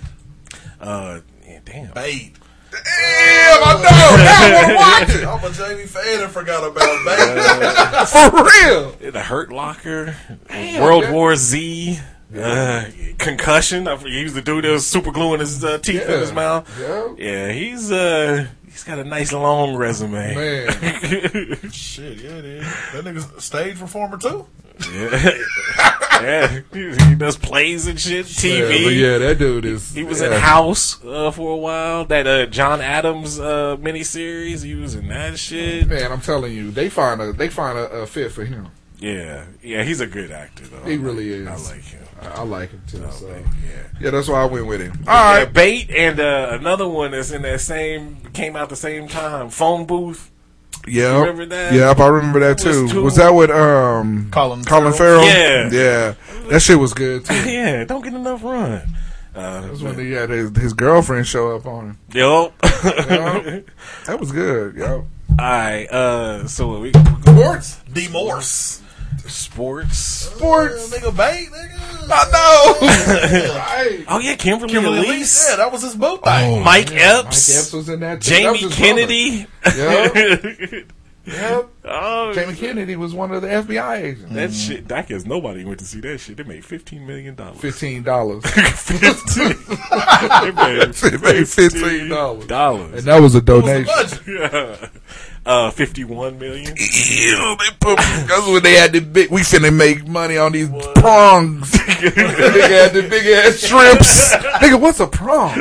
Uh, yeah, damn. Bait. Damn, I know. *laughs* Now I want to watch it. I'm a Jamie fan and forgot about Bait. *laughs* For real. The Hurt Locker, Damn, World yeah. War Z, uh, Concussion. I forget- He was the dude that was super gluing his uh, teeth in his mouth. Yeah. Yeah, he's uh he's got a nice long resume. Man. *laughs* Shit, yeah, is. That nigga's a stage performer too. Yeah, *laughs* yeah. He, he does plays and shit, TV. Yeah, yeah, that dude is. He was yeah. in House uh, for a while. That uh, John Adams uh, miniseries. He was in that shit. Man, I'm telling you, they find a they find a, a fit for him. Yeah, yeah. He's a good actor though. He really is. I like him. I, I like him too. I so like- yeah. yeah, that's why I went with him. All Yeah, right. Bait and uh, another one that's in that same came out the same time. Phone booth. Yeah, You remember that? Yep, I remember that It was too. Was that with um Colin Colin Farrell? Farrell? Yeah. yeah, that shit was good too. *laughs* yeah, don't get enough run. Uh, That's when he had his, his girlfriend show up on him. yo. Yo. *laughs* That was good, yo. Alright, uh, so what we Sports. D Morse. Sports. Sports. Oh, nigga, bait, nigga. I know. right. *laughs* Oh yeah, Kimberly, Kimberly Elise, Elise. Yeah, that was his boat thing. Oh, oh, Mike Mike Epps, Epps was in that. too. Jamie his Kennedy. brother. *laughs* Yep. oh, Jamie Kennedy was one of the FBI agents. that shit. That guess nobody went to see that shit. They made fifteen million dollars. Fifteen dollars. *laughs* Fifteen. they made They made fifteen dollars, dollars. and that was a What was the donation. budget? Uh, fifty-one million. Ew, they put that's when they had the big. We finna make money on these prongs. *laughs* Nigga had the big ass shrimps. *laughs* Nigga, what's a prong?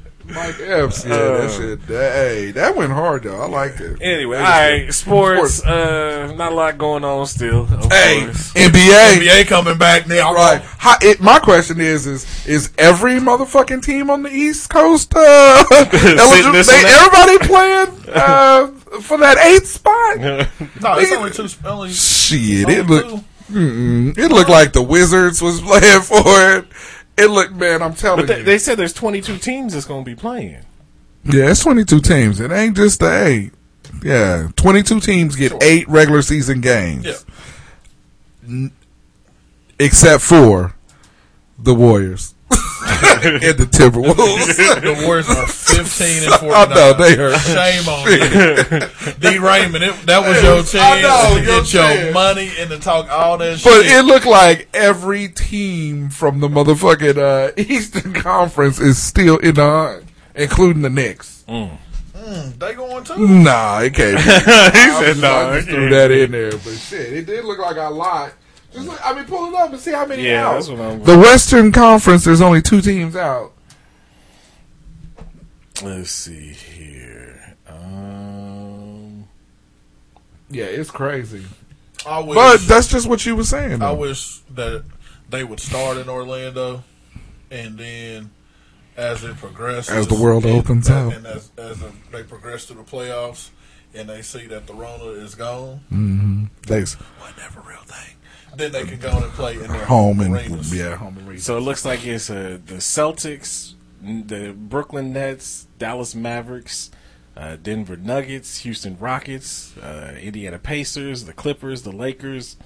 *laughs* Mike Epps, yeah, that shit. That, hey, that went hard though. I liked it. Anyway, all That was sports. Uh, not a lot going on still. Of Hey, course. NBA. NBA coming back now. Right. How, it, my question is: is is every motherfucking team on the East Coast uh, *laughs* *laughs* eligible? They, everybody playing *laughs* uh, for that eighth spot? No, it's only two. Only Shit, only it looked. It looked like the Wizards was playing for it. It looked, man. I'm telling But they, you. they said there's 22 teams that's going to be playing. yeah, it's 22 teams. It ain't just the eight. Yeah, 22 teams get eight regular season games. Yeah. N- except for the Warriors and the Timberwolves. *laughs* The Warriors are 15 and 49. I know, they hurt. Shame on you. Draymond, it, that was your chance I know, to you know get I'm your money and to talk all that shit. But shit. it looked like every team from the motherfucking uh, *laughs* Eastern Conference is still in the hunt, including the Knicks. Mm, they going too? Nah, it can't. Be. *laughs* he I said no. I just threw that in there, but shit, it did look like a lot. Just look, I mean, pull it up and see how many Yeah, out. that's what I'm. the Western Conference, there's only two teams out. Let's see here. Um, Yeah, it's crazy. I wish, But that's just what you were saying. I wish that they would start in Orlando and then as it progresses. As the world and- opens and, up. And as, as the, they progress through the playoffs and they see that the Rona is gone, Mm-hmm. They was never a real thing. Then they can go and play in their home and arenas. yeah, home and so it looks like it's uh, the Celtics, the Brooklyn Nets, Dallas Mavericks, uh, Denver Nuggets, Houston Rockets, uh, Indiana Pacers, the Clippers, the Lakers,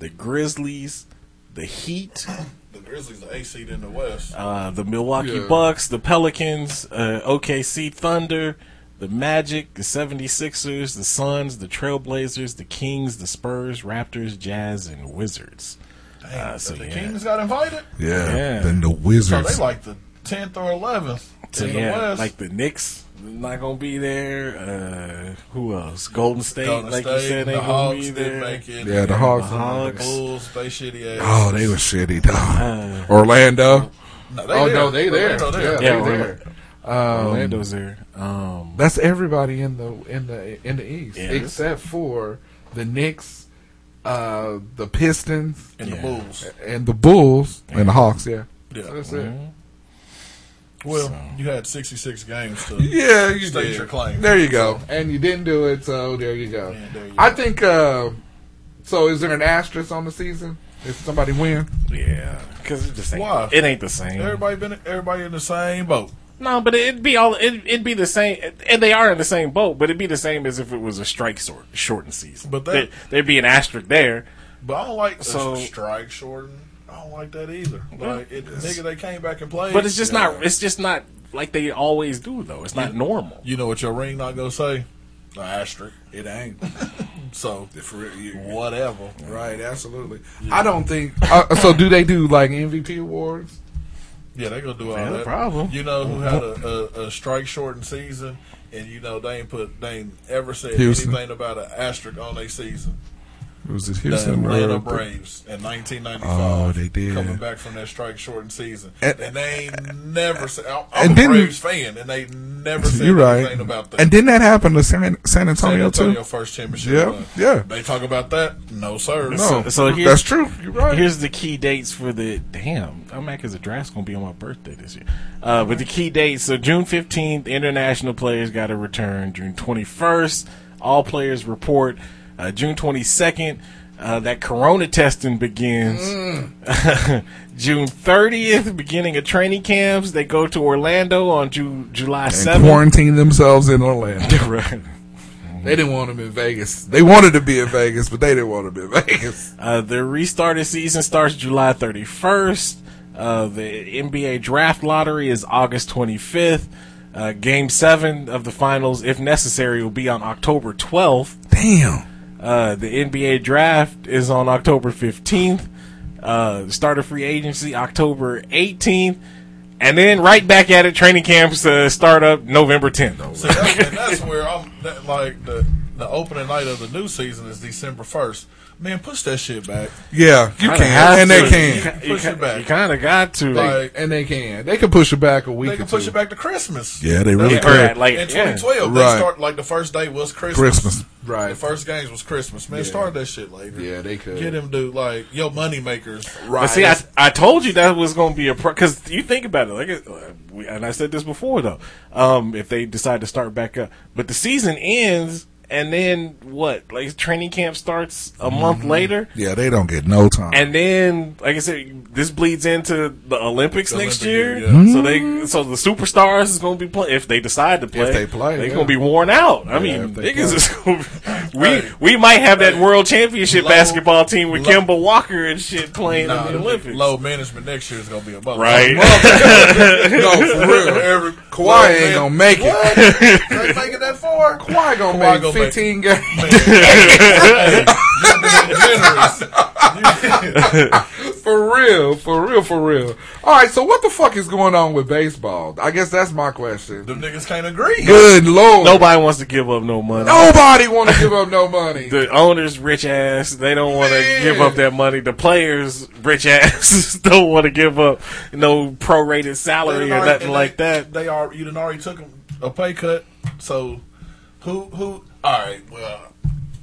the Grizzlies, the Heat, The Grizzlies are A seed in the West. uh, the Milwaukee Yeah. Bucks, the Pelicans, uh, OKC Thunder, the Magic, the 76ers, the Suns, the Trailblazers, the Kings, the Spurs, Raptors, Jazz, and Wizards. Dang, Uh, so the yeah. Kings got invited. yeah. Yeah. Then the Wizards. So Wizards. they like the tenth or eleventh So in the West. like the Knicks not gonna be there. Uh, who else? Golden State, Golden like State, you said, the ain't gonna Hawks be there. make it. Yeah, the Hawks. The Hawks. Bulls, they shitty ass. oh, they were shitty, though. Uh, Orlando. No, they Oh there. no, they there. Orlando Yeah, there. Yeah, they Orlando. there. Um, Orlando's there. Um, That's everybody in the in the in the East, Yeah. except for the Knicks, uh, the Pistons, And Yeah. the Bulls. and the Bulls and the Hawks. Yeah, Yeah. So that's it. Well, you had 66 games to *laughs* Yeah, you state did. your claim. There you go. And you didn't do it, so there you go. Yeah, there you I go. think. Uh, so, is there an asterisk on the season if somebody win? yeah, because it just ain't. Why? It ain't the same. Everybody been everybody in the same boat. No, but it'd be all. It'd, it'd be the same, and they are in the same boat. But it'd be the same as if it was a strike sort shortened season. But that- there, there'd be an asterisk there. But I don't like So- strike shorten. I don't like that either. Like it, nigga, they came back and played. But it's just Yeah. not. It's just not like they always do, though. It's not normal. You know what your ring not gonna say? The asterisk. It ain't. *laughs* So whatever. Right, absolutely. I don't think. Uh, so, do they do like MVP awards? Yeah, they're gonna do all no that. problem. You know who had a, a, a strike shortened season, and you know they ain't put they ain't ever said Houston. anything about an asterisk on their season. Was it The Houston? Atlanta or- Braves in 1995. Oh, they did. coming back from that strike shortened season, And- and, they never said. I'm, And a didn't- Braves fan, and they never *laughs* said You're right. anything about that. And didn't that happen to San, San Antonio, San Antonio, Antonio too? first championship. Yeah, run. yeah. They talk about that? No, sir. No, So- so that's true. You're right. Here's the key dates for the damn. I'm mad because the draft's gonna be on my birthday this year. Uh, but the key dates: so June 15th, international players got to return. June 21st, all players report. Uh, June 22nd, Uh, that corona testing begins Mm. *laughs* June 30th, beginning of training camps. They go to Orlando on Ju- July And 7th. quarantine themselves in Orlando. *laughs* Right. They didn't want them in Vegas. They wanted to be in Vegas, but they didn't want to be in Vegas. *laughs* Uh, the restarted season starts July 31st. Uh, the NBA draft lottery is August 25th. Uh, game seven of the finals, if necessary, will be on October 12th. Damn. Uh, the NBA draft is on October 15th. Uh, start of free agency October 18th. And then right back at it, training camps uh, start up November 10th. See, that's, and that's where I'm that, like the the opening night of the new season is December first. Man, push that shit back. Yeah, you Kinda can, have and to. they You can. ca- Push you it back. You kind of got to. Like and they can. They can push it back a week they or can two. push it back to Christmas. Yeah, they really That's could. right. Like, in yeah. 2012, they Right. start like the first day was Christmas. Christmas. Right. The first games was Christmas. Man, Yeah. start that shit later. Yeah, they could. Get him to like yo money makers. But see, I, I told you that was going to be a because you think about it, like, it- uh, we, and I said this before though. Um, if they decide to start back up, but the season ends, and then what? Like training camp starts a month mm-hmm. later, Yeah, they don't get no time. and then like I said, this bleeds into the Olympics The next Olympic year. year, yeah. So they, so the superstars is going to be playing if they decide to play. If they play, they're yeah. going to be worn out. I Yeah, mean, niggas is *laughs* gonna be, we Hey. we might have that Hey. world championship Low- basketball team with low- Kemba Walker and shit playing Nah, in the Olympics. low management next year is gonna be a mother. Right. *laughs* no, for real. *laughs* Every, Kawhi ain't gonna make it. They making that for? Kawhi gonna Kawhi make gonna 15 games. hey, you're being generous. for real, for real, for real. All right, so what the fuck is going on with baseball? I guess that's my question. Them niggas can't agree. Good lord. Nobody wants to give up no money. Nobody want to give up no money. The owners rich ass, they don't want to give up that money. The players rich ass *laughs* don't want to give up no prorated salary or done nothing already- like they, that. They are you done already took 'em a pay cut. So who who? All right, well,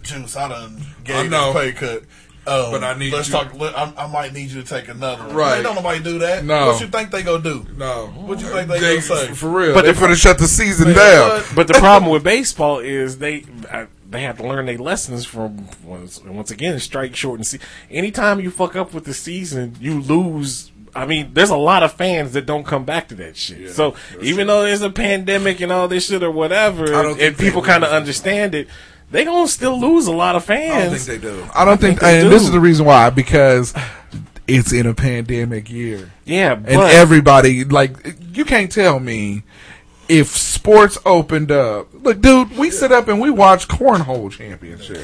Juice, I done gave I you know. pay cut. Um, But I need let's you- talk. Let, I, I might need you to take another. one. Right. Man, don't nobody do that. No. What you think they gonna do? No. What you think they, They, gonna say? for real. But But they the- finna shut the season Man, down. what? But the problem with baseball is they uh, they have to learn their lessons from once, once again strike short and see. Anytime you fuck up with the season, you lose. I mean, there's a lot of fans that don't come back to that shit. so even though there's a pandemic and all this shit or whatever, and people kind of understand it, they gonna still lose a lot of fans. I don't think they do. I don't think, they and do. this is the reason why because it's in a pandemic year, Yeah, but and everybody like you can't tell me if sports opened up. Look, dude, we sit up and we watch cornhole championship.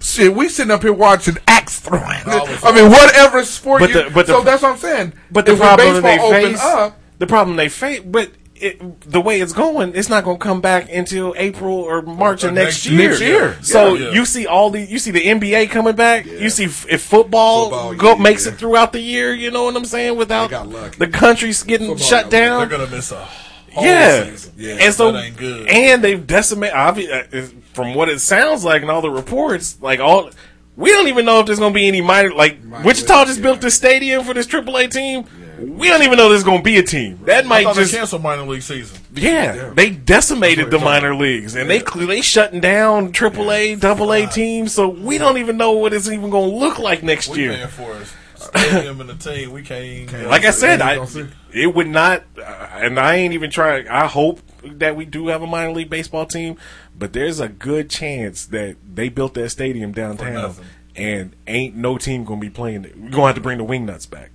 Shit, we sitting up here watching axe throwing. *laughs* I mean, whatever sport. But you, the- but the- so that's what I'm saying. But the If problem that they baseball open face, up, the problem they face, but it, the way it's going, it's not going to come back until April or March Or of next next year. Next year. So Yeah. you see all the, you see the NBA coming back. You see f- if football, Football, go yeah, makes it throughout the year. You know what I'm saying? Without the country's getting Football shut down. They're gonna miss a whole Yeah. Yeah, and so that ain't good. and they've decimated. Obviously, uh, from what it sounds like and all the reports, like all we don't even know if there's going to be any minor. Like Minor Wichita just yeah. built this stadium for this AAA team. We don't even know there's going to be a team. That might just they canceled minor league season. yeah, they decimated the minor leagues, and they they shutting down AAA, Double A teams. So we don't even know what it's even going to look like next year. for a stadium and a team. We can't. even- Like I said, I you gonna see. it would not, uh, and I ain't even trying. I hope that we do have a minor league baseball team, but there's a good chance that they built that stadium downtown, and ain't no team gonna be playing. it. We're gonna have to bring the Wingnuts back.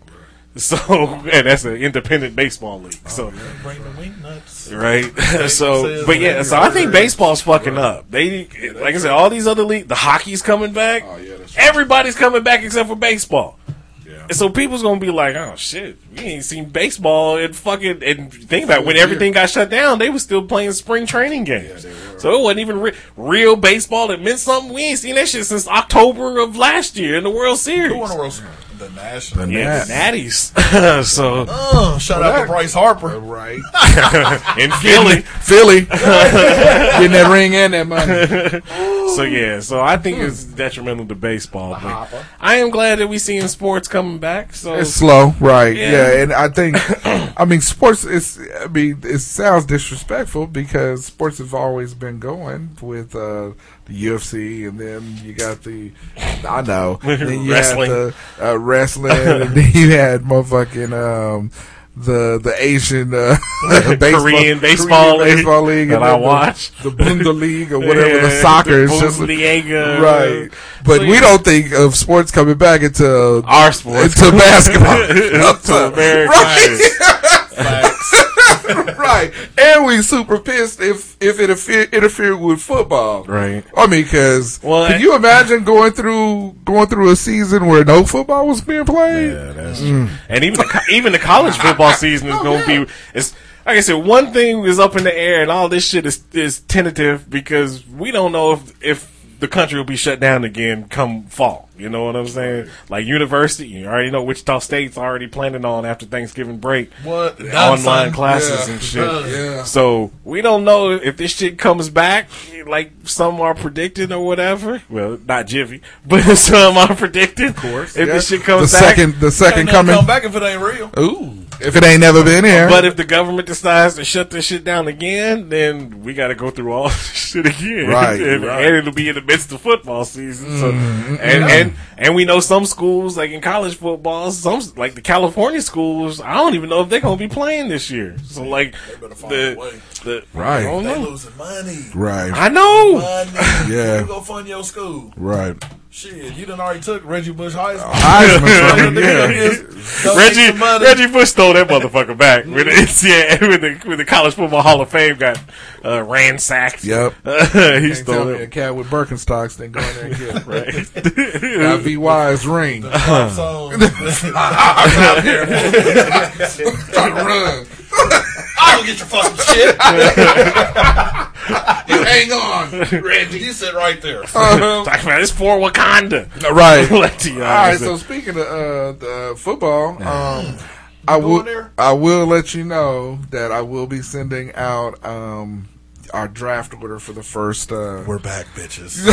So, *laughs* and that's an independent baseball league. So, Bring the wing nuts. right. *laughs* so, but yeah, so I think baseball's fucking up. They, like I said, all these other leagues, the hockey's coming back. Oh, yeah, that's right. Everybody's coming back except for baseball. Yeah. And so people's gonna be like, "Oh shit, we ain't seen baseball." And fucking and think about it, when everything got shut down, they were still playing spring training games. so it wasn't even re- real baseball that meant something. We ain't seen that shit since October of last year in the World Series. Who won the World Series? The National. The Yeah, Nats. the Natties. *laughs* so Oh, shout out to Bryce Harper. right? *laughs* *laughs* in Philly, Philly getting that ring and that money. So yeah, so I think it's detrimental to baseball. But I am glad that we seeing sports coming back. So It's slow, right? Yeah. Yeah, and I think, *coughs* I mean, sports is. I mean, it sounds disrespectful because sports have always been going with uh, the UFC, and then you got the, I know, *laughs* then you Wrestling. had the uh, wrestling, and *laughs* then you had motherfucking um, the the Asian uh, *laughs* baseball, Korean baseball Korean baseball league that and I the- watch. the Bundesliga or whatever the soccer is just right. But So, we yeah. don't think of sports coming back until Our sports. until basketball. Up to America. right. *laughs* And we super pissed if if it interfere, interfered with football. Right. I mean, because Well, can you imagine going through going through a season where no football was being played? Yeah, that's mm. true. And even the even the college football *laughs* season is oh, going to be. It's like I said, one thing is up in the air, and all this shit is is tentative because we don't know if if the country will be shut down again come fall. You know what I'm saying? Like university, you already know Wichita State's already planning on after Thanksgiving break. What? the online son. classes Yeah. and shit. Done. Yeah. So we don't know if this shit comes back like some are predicting or whatever. Well, not Jiffy, *laughs* but some are predicting. Of course, if Yeah. this shit comes the back, second the second coming. come back if it ain't real. Ooh, if it ain't never been here. But if the government decides to shut this shit down again, then we got to go through all *laughs* this shit again, Right, *laughs* and, right. and it'll be in the *laughs* midst of football season. So, Mhm. and Yeah. and and we know some schools, like in college football, some like the California schools, I don't even know if they're gonna be playing this year. So, like the the Right. I don't They know. losing money. right. I know. Money. *laughs* Yeah. You go fund your school. Right. Shit, you done already took Reggie Bush Heisman. Heisman from him, yeah. Reggie. Reggie Bush stole that motherfucker back *laughs* when *laughs* the NCAA, when the when the College Football Hall of Fame got uh, ransacked. Yep. *laughs* he Can't stole tell me a cat with Birkenstocks didn't go in there and get it. Right. Got VY's ring. Pop song. I'm out here. Trying to run. I don't get your fucking shit. *laughs* You hang on, Reggie. You sit right there. *laughs* Uh-huh. Talking about it's for Wakanda. Right. *laughs* Let the, uh, All right. So speaking of uh, the football, um, I will? I will let you know that I will be sending out um, our draft order for the first uh, We're back, bitches.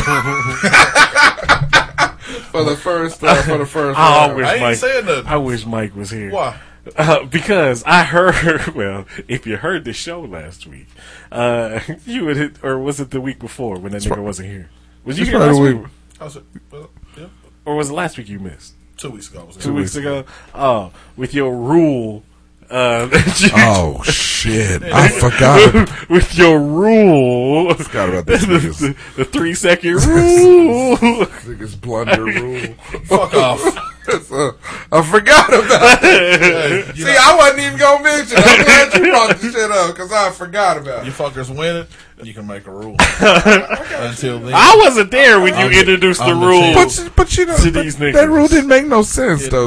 for the first uh, for the first. I round. wish I ain't Mike. saying nothing. I wish Mike was here. Why? Uh, because I heard. *laughs* Well, if you heard the show last week, uh, *laughs* you would, hit, or was it the week before when that nigga wasn't here? Was you It's here last the week, week- How's it? Well, yeah. or was it last week you missed? Two weeks ago. I was Two weeks ago. Oh, with your rule. Uh, *laughs* you- Oh shit! I forgot. with your rule. Forgot about this the, niggas. the, the three second rule. Niggas blunder rule. Fuck off. *laughs* So, I forgot about it. *laughs* See, I wasn't even gonna mention. it. I'm glad you brought the shit up because I forgot about it. You fuckers win it, you can make a rule. *laughs* Until then, I wasn't there when you I'm the- introduced the the rule. But but you know To but these that rule didn't make no sense though.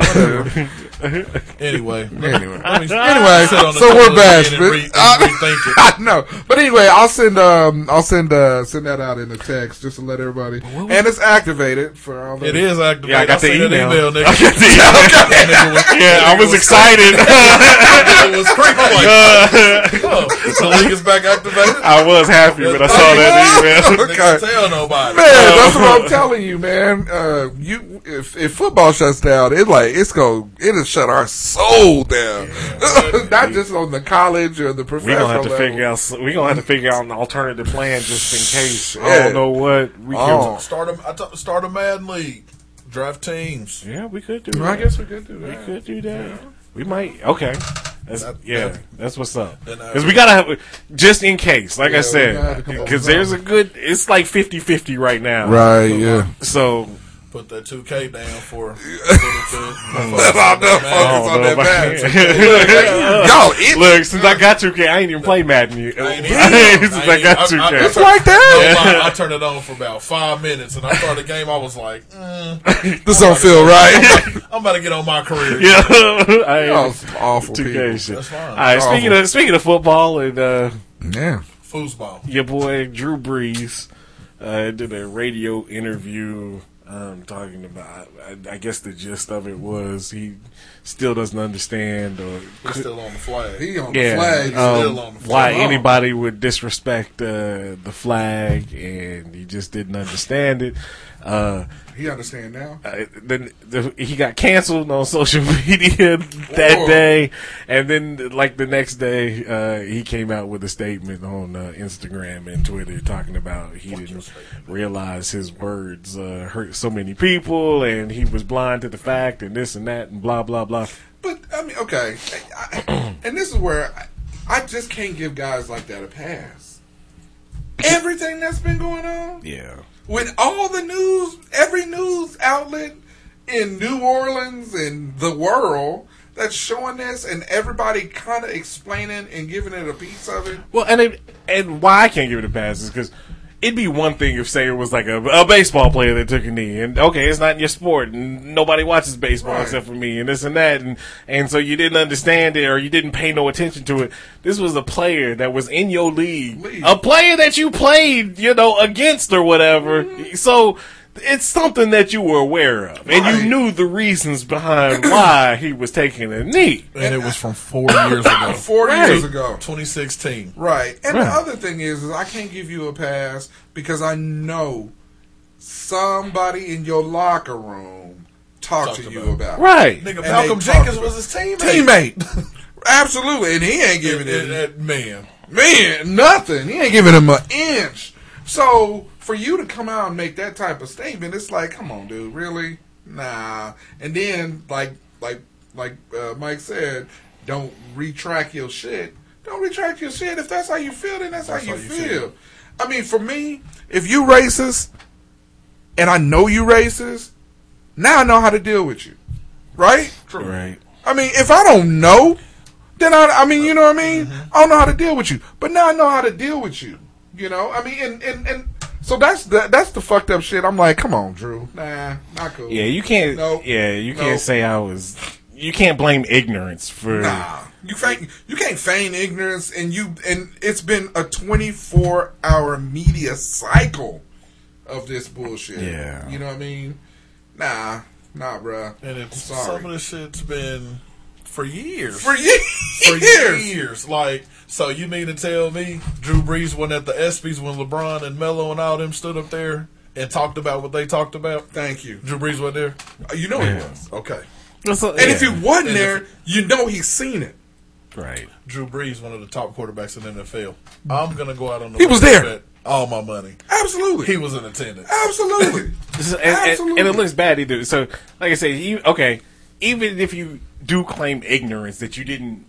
Whatever. Tim. anyway, Anyway, anyway, sit on the so we're toilet back. again and re- and I, rethink it. *laughs* Know, but anyway, I'll send um I'll send uh send that out in a text just to let everybody. And it's activated for all the. It is activated. Yeah, I got the seen that email. nigga. *laughs* I got the email. That was- *laughs* Yeah, I that was excited. It was creepy. I'm like, oh, the league is back activated. I was happy when I saw that email. Okay. tell nobody. Man, that's what I'm telling you, man. Uh, you if if football shuts down, it like it's go it'll shut our soul down. *laughs* Not just on the college or the professional. We're gonna have to level. figure out. We gonna have to figure out an alternative plan just in case. I don't know what we can. Oh. Start a, I t- start a Madden league. Draft teams. Yeah, we could do. I That. guess we could do that. we could do that. We might. Okay. That's, That- yeah, that- that's what's up. Because uh, we gotta have, just in case, like Yeah, I we gotta have said, to come up because there's a good. It's like 50-50 right now. Right? Yeah. So Put that 2K down for. *laughs* I know, focus I don't on that about *laughs* match. Y'all, it, Look, since I got 2K, I ain't even played Madden yet. I ain't *laughs* even- since I I got even- I- I- 2K. it's like that. No lie, I turned it on for about five minutes, and I started the game. I was like, mm, This don't feel right. I'm about to get on my career. Yeah, I Y'all awful 2K people. shit. That's fine. All right, speaking of speaking of football and uh, Yeah. Foosball. your boy Drew Brees uh, did a radio interview um, talking about. I, I guess the gist of it was he still doesn't understand or He's still on the flag. He on yeah, the flag. um, still on the flag. why anybody would disrespect uh, the flag, and he just didn't understand it. Uh, He understand now. uh, then the, he got canceled on social *laughs* media that Whoa. day, and then like the next day, uh, he came out with a statement on uh, Instagram and Twitter talking about he didn't realize his words uh, hurt so many people, and he was blind to the fact, and this and that, and blah blah blah. But I mean, okay, I, and this is where I, I just can't give guys like that a pass. Everything that's been going on Yeah, with all the news, every news outlet in New Orleans and the world that's showing this, and everybody kind of explaining and giving it a piece of it. Well, and it, and why I can't give it a pass is because it'd be one thing if say it was like a, a baseball player that took a knee, and okay, it's not in your sport, and nobody watches baseball Right. except for me, and this and that, and and so you didn't understand it or you didn't pay no attention to it. This was a player that was in your league, League. a player that you played, you know, against or whatever. Mm-hmm. So. It's something that you were aware of, and Right. you knew the reasons behind *coughs* why he was taking a knee. and it was from four years ago. *coughs* Four Right. years ago. 2016. Right. And Right. the other thing is, is I can't give you a pass because I know somebody in your locker room talked Talked to you about it. about it. Right. Nigga, And Malcolm Jenkins was his teammate. Teammate. *laughs* Absolutely. And he ain't giving And- and it, that man. man, nothing. He ain't giving him an inch. So for you to come out and make that type of statement, it's like, come on, dude, really? Nah. And then, like, like, like uh, Mike said, don't retract your shit. Don't retract your shit. If that's how you feel, then that's, That's how you, how you feel. feel. I mean, for me, if you racist, and I know you racist, now I know how to deal with you, right? True. Right. I mean, if I don't know, then I, I mean, you know what I mean? I don't know how to deal with you. But now I know how to deal with you. You know, I mean, and, and, and so that's the, that's the fucked up shit. I'm like, come on, Drew. Nah, not cool. Yeah, you can't. Nope. Yeah, you can't say I was. You can't blame ignorance for. Nah, you feign, you can't feign ignorance, and you and it's been a 24 hour media cycle of this bullshit. Yeah. you know what I mean? Nah, nah, bruh. And it's, Sorry. some of this shit's been for years. For years, *laughs* for years. Like, so you mean to tell me Drew Brees went at the ESPYS when LeBron and Melo and all them stood up there and talked about what they talked about? Thank you. Drew Brees went there? Uh, you know he was. Okay. And if he wasn't And there, if- you know he's seen it. Right. Drew Brees, one of the top quarterbacks in the NFL. I'm going to go out on the He was there. all my money. Absolutely. He was in attendance. Absolutely. *laughs* This is- and, and, Absolutely. and it looks bad either. So, like I said, you, okay, even if you do claim ignorance that you didn't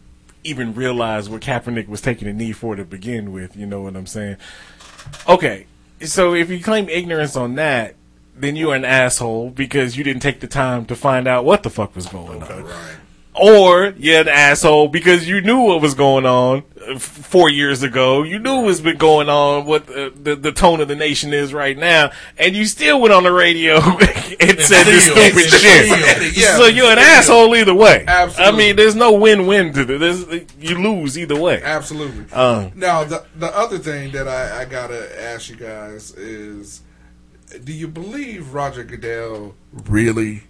even realize what Kaepernick was taking a knee for to begin with, you know what I'm saying? Okay, so if you claim ignorance on that, then you're an asshole because you didn't take the time to find out what the fuck was going on. Or you're an asshole because you knew what was going on uh, f- four years ago. You knew what's been going on, what the, the, the tone of the nation is right now, and you still went on the radio *laughs* and said this stupid and shit. Yeah, so you're an asshole either way. Absolutely. I mean, there's no win-win to this. There's, you lose either way. Absolutely. Um, now, the the other thing that I, I gotta ask you guys is, do you believe Roger Goodell really?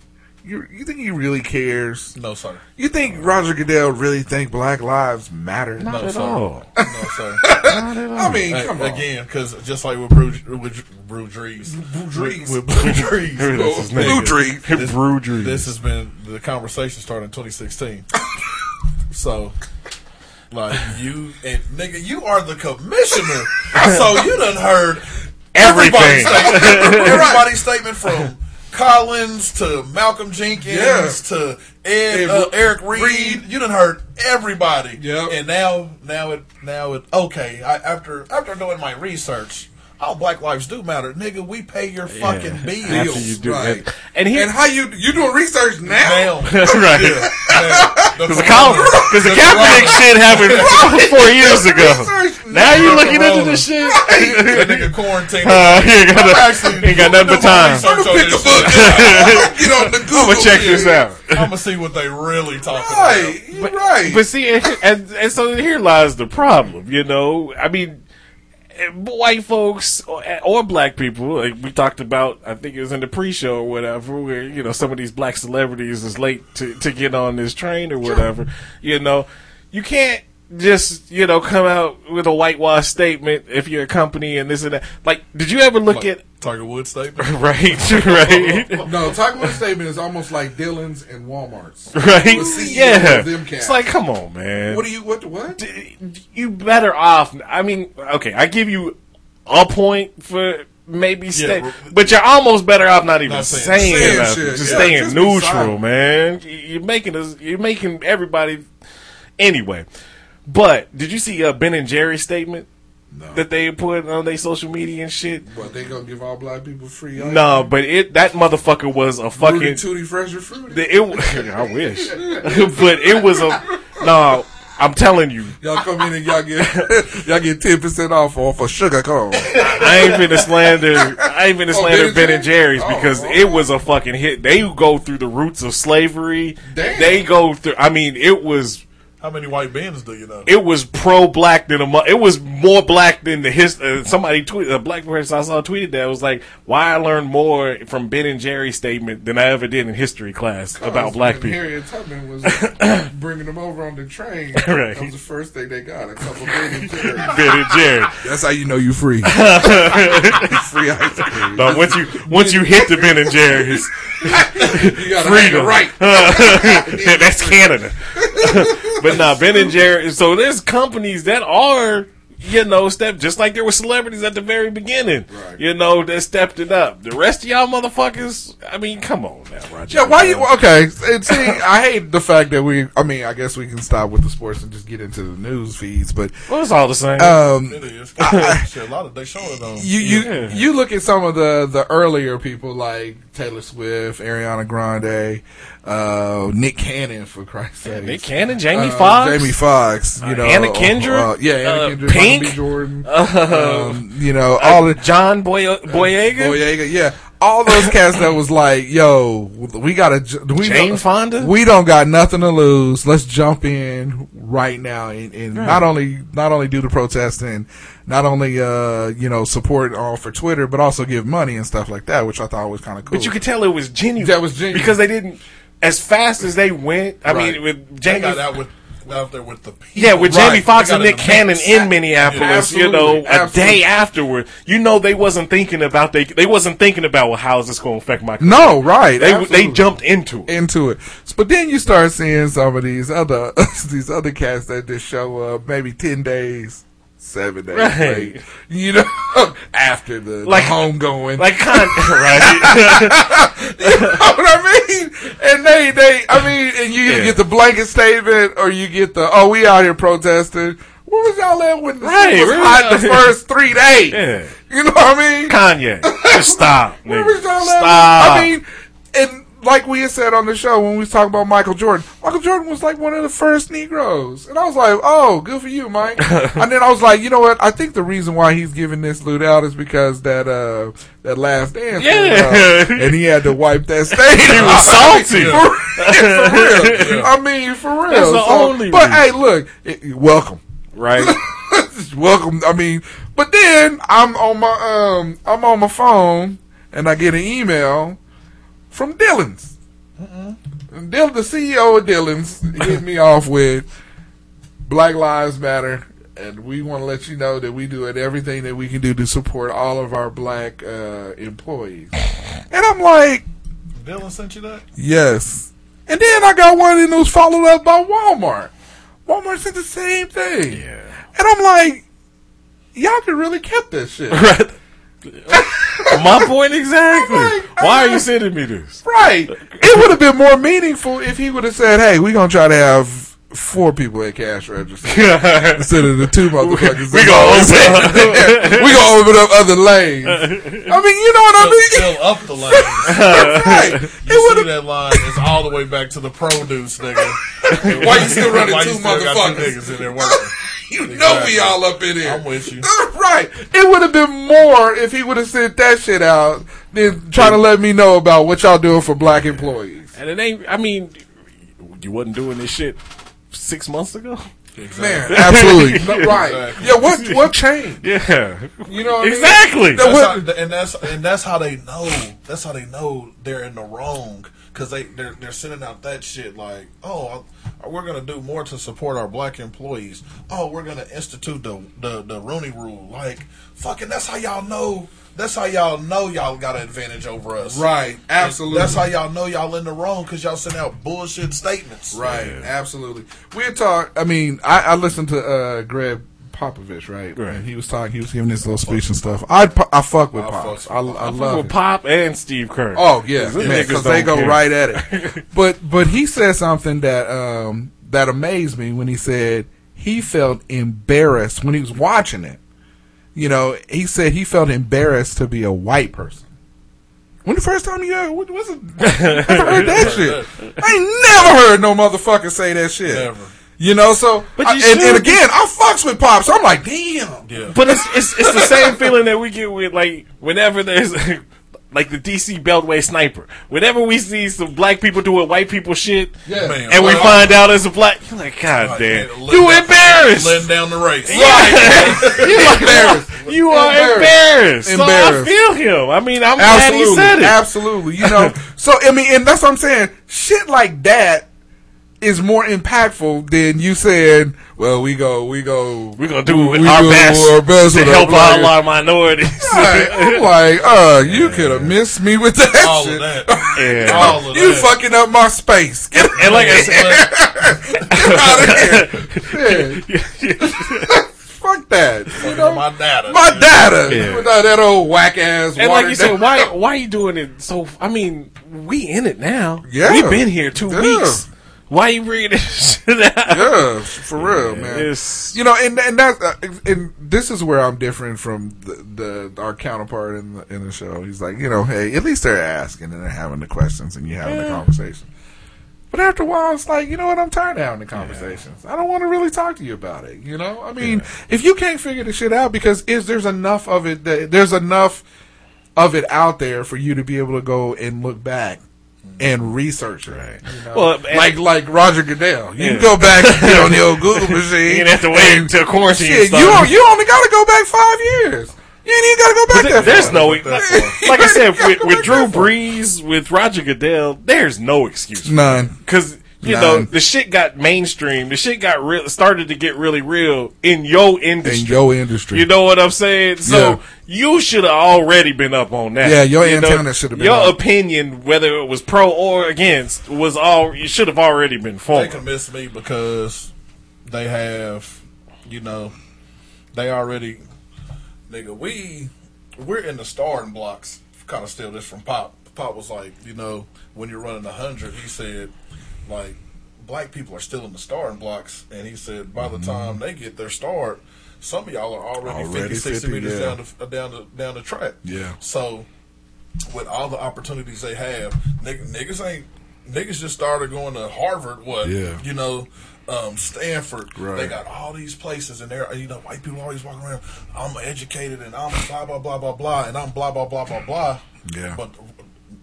You you think he really cares? No, sir. You think Roger Goodell really think Black Lives matter? Not No, at sir. all. No, sir. *laughs* I mean, Hey, come on. Again, because just like with Brew, with Brew Drees. Drees. With, with Brew Drees. That's his name. Blue Dream. This- Brew Drees. This has been the conversation started in 2016. *laughs* so, like you and nigga, you are the commissioner, so you done heard *laughs* everybody's Everything. statement, everybody's statement from Collins to Malcolm Jenkins Yeah. to Ed, uh, Eric Reid. Reid. You done heard everybody. Yep. And now, now it, now it. Okay, I, after after doing my research. All black lives do matter, nigga. We pay your fucking After bills. you do right. that. And he, And how you you doing research now? Now, *laughs* right. yeah, now, the Because *laughs* the, corona- Col- 'cause the Kaepernick shit happened *laughs* four years ago. Research Now you The looking into corona. this shit? that nigga quarantined. Uh, he ain't got, I'm actually ain't got nothing but time. I'ma pick a book. shit. Get on the Google. I'm gonna check this out. I'm gonna see what they really talking Right, about. you're right. But see, and, and so here lies the problem. You know, I mean, Eh, white folks or, eh, or black people, like we talked about, I think it was in the pre-show or whatever, where you know some of these black celebrities is late to to get on this train or whatever. You know, you can't just you know come out with a whitewash statement if you're a company and this and that. Like, did you ever look at Tiger Woods statement? *laughs* right, right? *laughs* No, Tiger Woods statement is almost like Dylan's and Walmart's. *laughs* Right? Yeah. them. It's like, come on, man. What do you what what? you better off. I mean, okay, I give you a point for maybe stay, r- but you're almost better off not even Not saying- saying, saying nothing, shit, just yeah, staying just neutral, man. You- You're making us, you're making everybody. Anyway, but did you see uh, Ben and Jerry's statement that they put on their social media and shit? What they gonna give all black people free? No, cream? but it that motherfucker was a Rudy fucking. Tooty Fresh and Fruity. the- It, *laughs* I wish, *laughs* but it was a no. I'm telling you, Y'all come in and y'all get *laughs* y'all get ten percent off off a sugar cone. I ain't finna slander. I ain't finna Oh, slander Ben Ben and and Jerry's Jerry? because Oh, it was a fucking hit. They go through the roots of slavery. Damn. They go through. I mean, it was How many white bands do you know? it was pro black than a. mo- It was more black than the his. Uh, somebody tweeted a black person I saw tweeted that it was like why I learned more from Ben and Jerry's statement than I ever did in history class about black people. Harriet Tubman was *coughs* bringing them over on the train. *laughs* Right. That was the first thing they got. A couple Ben and Jerry's. *laughs* Ben and Jerry. That's how you know you free. *laughs* free ice cream. No, once you once you hit the Ben and Jerry's, You gotta freedom. right. Yeah, that's Canada. *laughs* but nah, Ben and Jerry. So there's companies that are, you know, step just like there were celebrities at the very beginning. Right. You know, that stepped it up. The rest of y'all motherfuckers. I mean, come on now, Roger. Yeah, why you okay? And see, I hate the fact that we. I mean, I guess we can stop with the sports and just get into the news feeds. But Well, it's all the same. um, It is. *laughs* Shit, a lot of they show it on. you you Yeah. you look at some of the the earlier people like Taylor Swift, Ariana Grande, uh, Nick Cannon for Christ's sake, Nick Cannon, Jamie uh, Foxx, Jamie Foxx, you Uh, know, Anna Kendrick, uh, yeah, Anna uh, Kendrick, Pink. Jordan, *laughs* um, you know, all uh, the John Boy Boyega, Boyega, yeah. All those cats that was like, yo, we gotta, we Jane Fonda? we don't got nothing to lose. Let's jump in right now and, and not only, not only do the protesting, not only, uh, you know, support all for Twitter, but also give money and stuff like that, which I thought was kind of cool. but you could tell it was genuine. That was genuine. because they didn't. As fast as they went, I Right. mean, with They Jamie got out with out there with the people. Yeah, with Right. Jamie Foxx They and Nick Cannon mix. in Minneapolis, you know, a Absolutely. day afterward, you know they wasn't thinking about they they wasn't thinking about well, how is this going to affect my career? no, right. they absolutely. they jumped into it. into it. But then you start seeing some of these other *laughs* these other cats that just show up maybe ten days, seven days Right. late. You know, *laughs* after the, Like- the homegoing. Like con- *laughs* right? *laughs* you know what I mean? And they they I mean, and you Yeah. get the blanket statement or you get the oh we out here protesting. Where was y'all at when the Right, shit was where hot the y'all- first three days? Yeah. You know what I mean? Kanye, just stop, Where was y'all at? Stop. I mean, and like we had said on the show when we was talking about Michael Jordan, Michael Jordan was like one of the first Negroes, and I was like, "Oh, good for you, Mike." *laughs* and then I was like, "You know what? I think the reason why he's giving this loot out is because that uh that last dance, was Yeah. and he had to wipe that *laughs* stain. He was *laughs* salty. for, real. I mean, for real. That's the So- only But reason. hey, look, it- welcome right? welcome. I mean, but then I'm on my um I'm on my phone and I get an email from Dillon's. And Dill, the CEO of Dillon's, hit me off with Black Lives Matter, and we want to let you know that we do it everything that we can do to support all of our black uh, employees. And I'm like, Dylan sent you that? yes. And then I got one and it was followed up by Walmart. Walmart said the same thing. Yeah. And I'm like, y'all could really kept that shit. *laughs* Right. My point exactly. I'm like, Why are you sending me this? Right. It would have been more meaningful if he would have said, hey, we're going to try to have four people at cash register *laughs* instead of the two motherfuckers. We that's gonna always open there. we going to open up other lanes. I mean, you know what I mean? Fill up the lane. *laughs* right. You It see that line is all the way back to the produce, nigga. *laughs* Why you still running Why two you still got two motherfuckers? niggas in there working? *laughs* You know Exactly. we all up in here. I'm with you. *laughs* right. It would have been more if he would have sent that shit out than trying to let me know about what y'all doing for black employees. And it ain't. I mean, you wasn't doing this shit six months ago. Man, *laughs* absolutely No, right. Exactly. Yeah, what what changed? Yeah. You know what I mean? Exactly. That's what- how, and that's and that's how they know. That's how they know they're in the wrong because they they're, they're sending out that shit like, oh, we're gonna do more to support our black employees. Oh, we're gonna institute the the, the Rooney Rule. Like, fucking, that's how y'all know. That's how y'all know y'all got an advantage over us. Right, absolutely. That's how y'all know y'all in the wrong because y'all send out bullshit statements. Right, absolutely. We had talked. I mean, I, I listened to uh, Gregg Popovich, right? Right. And he was talking. He was giving his little speech and stuff. I I fuck with I Pops. fuck I, I I fuck love with. Pop and Steve Kerr. Oh yeah, because they go care. right at it. *laughs* but but he said something that um that amazed me when he said he felt embarrassed when he was watching it. You know, he said he felt embarrassed to be a white person. When the first time you heard, what was it? Never heard that *laughs* shit. I ain't never heard no motherfucker say that shit. Never. You know, so But I- and, and again, I fucks with pops. I'm like, damn. Yeah. But it's, it's it's the same feeling that we get with like whenever there's *laughs* like the DC Beltway sniper. Whenever we see some black people doing white people shit, Yeah. Man, and we find out it's a black, you're like, God Right, damn, man, you letting- embarrassed. letting down the race. *laughs* you *laughs* embarrassed. You are Embarrassed. embarrassed. So I feel him. I mean, I'm glad he Absolutely, said it. absolutely. You know, so I mean, and that's what I'm saying. Shit like that is more impactful than you saying. Well, we go, we go, We're gonna do we our do best, our best to help out a lot of minorities. *laughs* Right. I'm like, uh, you could have missed me with that All shit. of that. *laughs* Yeah. All of You that. fucking up my space. Get And like I said, *laughs* out of here. Fuck that. You know, my data. my data. Yeah. Without that old whack ass. and like you said, why why you doing it so? I mean, we in it now. Yeah. we've been here two Yeah. weeks. Why you bringing this *laughs* shit out? Yeah, for real, man. It's- You know, and and that uh, and this is where I'm different from the, the our counterpart in the in the show. He's like, you know, hey, at least they're asking and they're having the questions and you're having the conversation. But after a while, it's like, you know what? I'm tired of having the conversations. I don't want to really talk to you about it. You know, I mean, if you can't figure the shit out, because is there's enough of it that there's enough of it out there for you to be able to go and look back and research it. Right. You know? Well, like like Roger Goodell, you Yeah. can go back and get on the old Google *laughs* machine. You have to wait until quarantine Shit, you you only got to go back five years. You ain't even got to go back But that there's no *laughs* like I said with, with Drew back that far. Brees, with Roger Goodell. There's no excuse None. because you know the shit got mainstream. The shit got real, started to get really real in your industry. In your industry. You know what I'm saying? So Yeah. you should have already been up on that. Yeah, your You antenna should have been Your up. opinion, whether it was pro or against, was all you should have already been They formed. can miss me because they have, you know, they already, nigga. We we're in the starting blocks. Kind of steal this from Pop. Pop was like, you know, when you're running a hundred, he said, like, black people are still in the starting blocks, and he said by the time they get their start, some of y'all are already, Already 50, 60 50, meters yeah. down the uh, down the down the track. Yeah. So with all the opportunities they have, nigg- niggas ain't niggas just started going to Harvard. What? Yeah. You know, um, Stanford. Right. They got all these places, and there. You know, white people always walking around. I'm educated, and I'm blah blah blah blah blah, and I'm blah blah blah blah blah. Yeah. But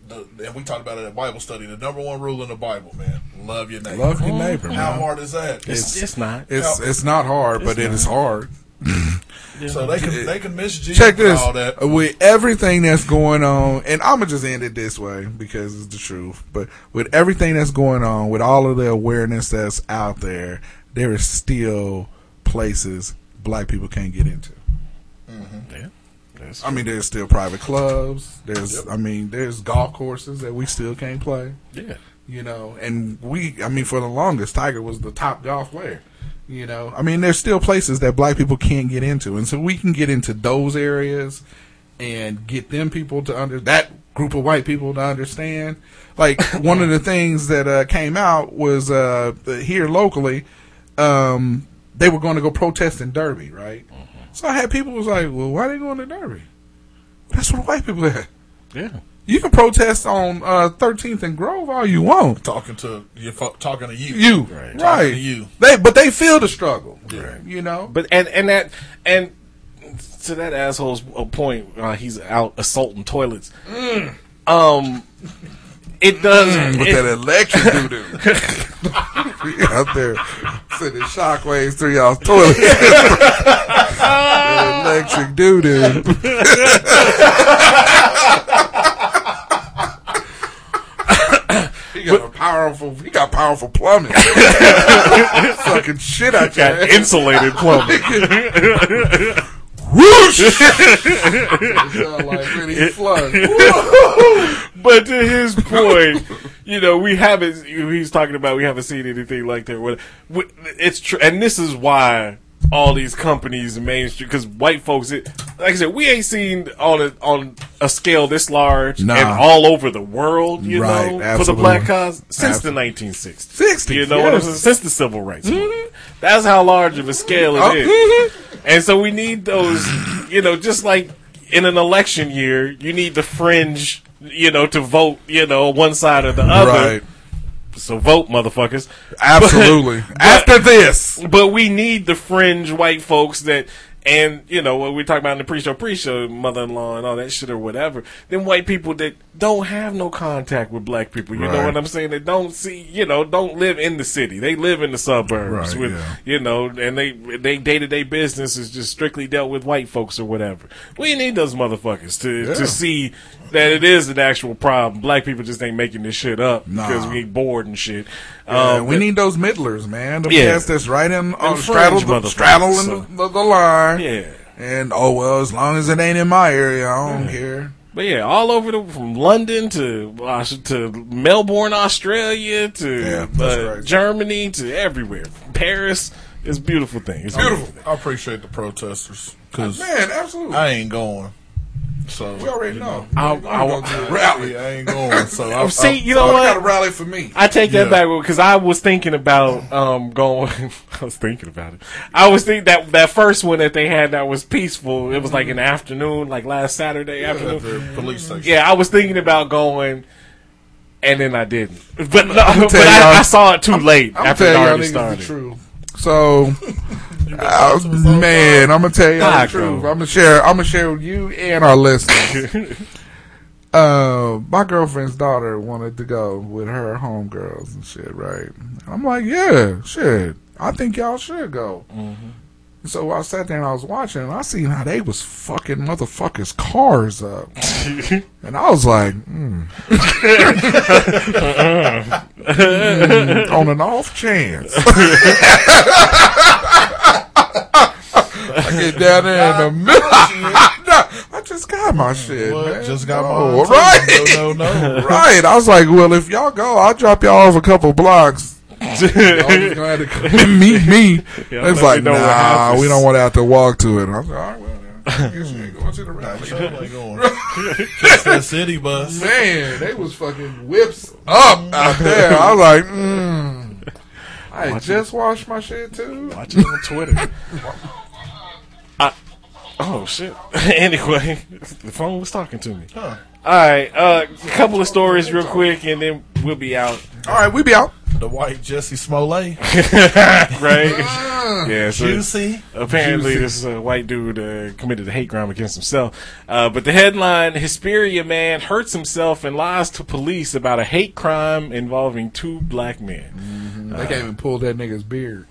the, and we talked about it at Bible study. The number one rule in the Bible, man, love your neighbor. Love your neighbor, How man. hard is that? It's, it's not. It's it's not hard, but it is hard. so they can they can miss Jesus Check this. all that. With everything that's going on, and I'm gonna just end it this way because it's the truth. But with everything that's going on, with all of the awareness that's out there, there is still places black people can't get into. Mm-hmm. Yeah. I mean, there's still private clubs. There's, I mean, there's golf courses that we still can't play. yeah. You know, and we, I mean, for the longest, Tiger was the top golf player. You know, I mean, there's still places that black people can't get into, and so we can get into those areas and get them people to under that group of white people to understand. Like *laughs* one of the things that uh, came out was uh, here locally, um, they were going to go protest in Derby, right? So I had people was like, "Well, why they going to Derby? That's where the white people at." Yeah. You can protest on uh, 13th and Grove all you want. Talking to you, talking to you, You Right. right? To you. They but they feel the struggle. Yeah. You know. But and and that and to that asshole's uh, point, uh, he's out assaulting toilets. Um, it does. Mm, with it- that electric doo doo *laughs* *laughs* out there Sending shockwaves through y'all's toilet. *laughs* Electric doo doo. He got a powerful. He got powerful plumbing. Sucking shit out your Got insulated plumbing. Whoosh! *laughs* Sound like when he flushed. but to his point, you know, we haven't. He's talking about we haven't seen anything like that. It's true, and this is why all these companies and mainstream because white folks, it, like I said, we ain't seen on a on a scale this large Nah. and all over the world. You Right, know, for the black cause since the Absolutely. 1960s. 60s, you know, what I'm yes. saying? since the civil rights. movement. That's how large of a scale it Oh, is. mhm. And so we need those, you know, just like in an election year, you need the fringe, you know, to vote, you know, one side or the other. Right. So vote, motherfuckers. *laughs* Absolutely. After this. But we need the fringe white folks that, and, you know, what we talk about in the pre-show, pre-show, mother-in-law and all that shit or whatever. Then white people that don't have no contact with black people. You know what I'm saying? They don't see, you know, don't live in the city. They live in the suburbs Right, with, yeah. you know, and they, they day-to-day business is just strictly dealt with white folks or whatever. We need those motherfuckers to, Yeah. to see that it is an actual problem. Black people just ain't making this shit up Nah. because we ain't bored and shit. Yeah, Um, we need those middlers, man. The Yeah. cats that's right in on Them straddle the, motherfuckers, straddling so- the, the, the line. Yeah. And oh well, as long as it ain't in my area, I don't care. But yeah, all over the from London to uh, to Melbourne, Australia to Yeah, uh, right. Germany to everywhere. Paris is a beautiful thing. It's a Beautiful. I appreciate the protesters because Man, absolutely. I ain't going. So we already you know. I- We I- go *laughs* to rally. I ain't going. So I, *laughs* See, you know Oh, what? got a rally for me. I take that Yeah. back because I was thinking about um going. *laughs* I was thinking about it. I was thinking that that first one that they had that was peaceful. It was like an afternoon, like last Saturday at afternoon. police station. Yeah, I was thinking about going, and then I didn't. But no, but I, I saw it too late I'm after it already started. So, uh, man, I'm gonna tell y'all Ah, the truth. I'm gonna share. I'm gonna share with you and our listeners. *laughs* uh, my girlfriend's daughter wanted to go with her homegirls and shit, right? I'm like, yeah, shit. I think y'all should go. So I sat there and I was watching, and I seen how they was fucking motherfuckers' cars up, *laughs* and I was like, mm. *laughs* Mm, on an off chance. I get down there in the middle. *laughs* I just got my shit, What? man. Just got No, mine, right? No, no, no. *laughs* right. I was like, well, if y'all go, I'll drop y'all off a couple blocks. *laughs* Y'all just gonna have to come meet me. Yeah, it's like, know nah, we don't want to have to walk to it. I was like, all right, well, then. I guess we ain't going to the rally. Sure going. Catch that city bus. Man, they was fucking whips up out there. I was like, mm. I had just washed my shit too. Watch it on Twitter. I, oh shit. *laughs* anyway, the phone was talking to me. Huh. All right, uh, a couple of stories real quick, and then we'll be out. All right, we be out. The white Jussie Smollett. *laughs* right? *laughs* yeah. So Juicy. apparently, Juicy. this uh, white dude uh, committed a hate crime against himself. Uh, but the headline: Hesperia man hurts himself and lies to police about a hate crime involving two black men. They can't even pull that nigga's beard.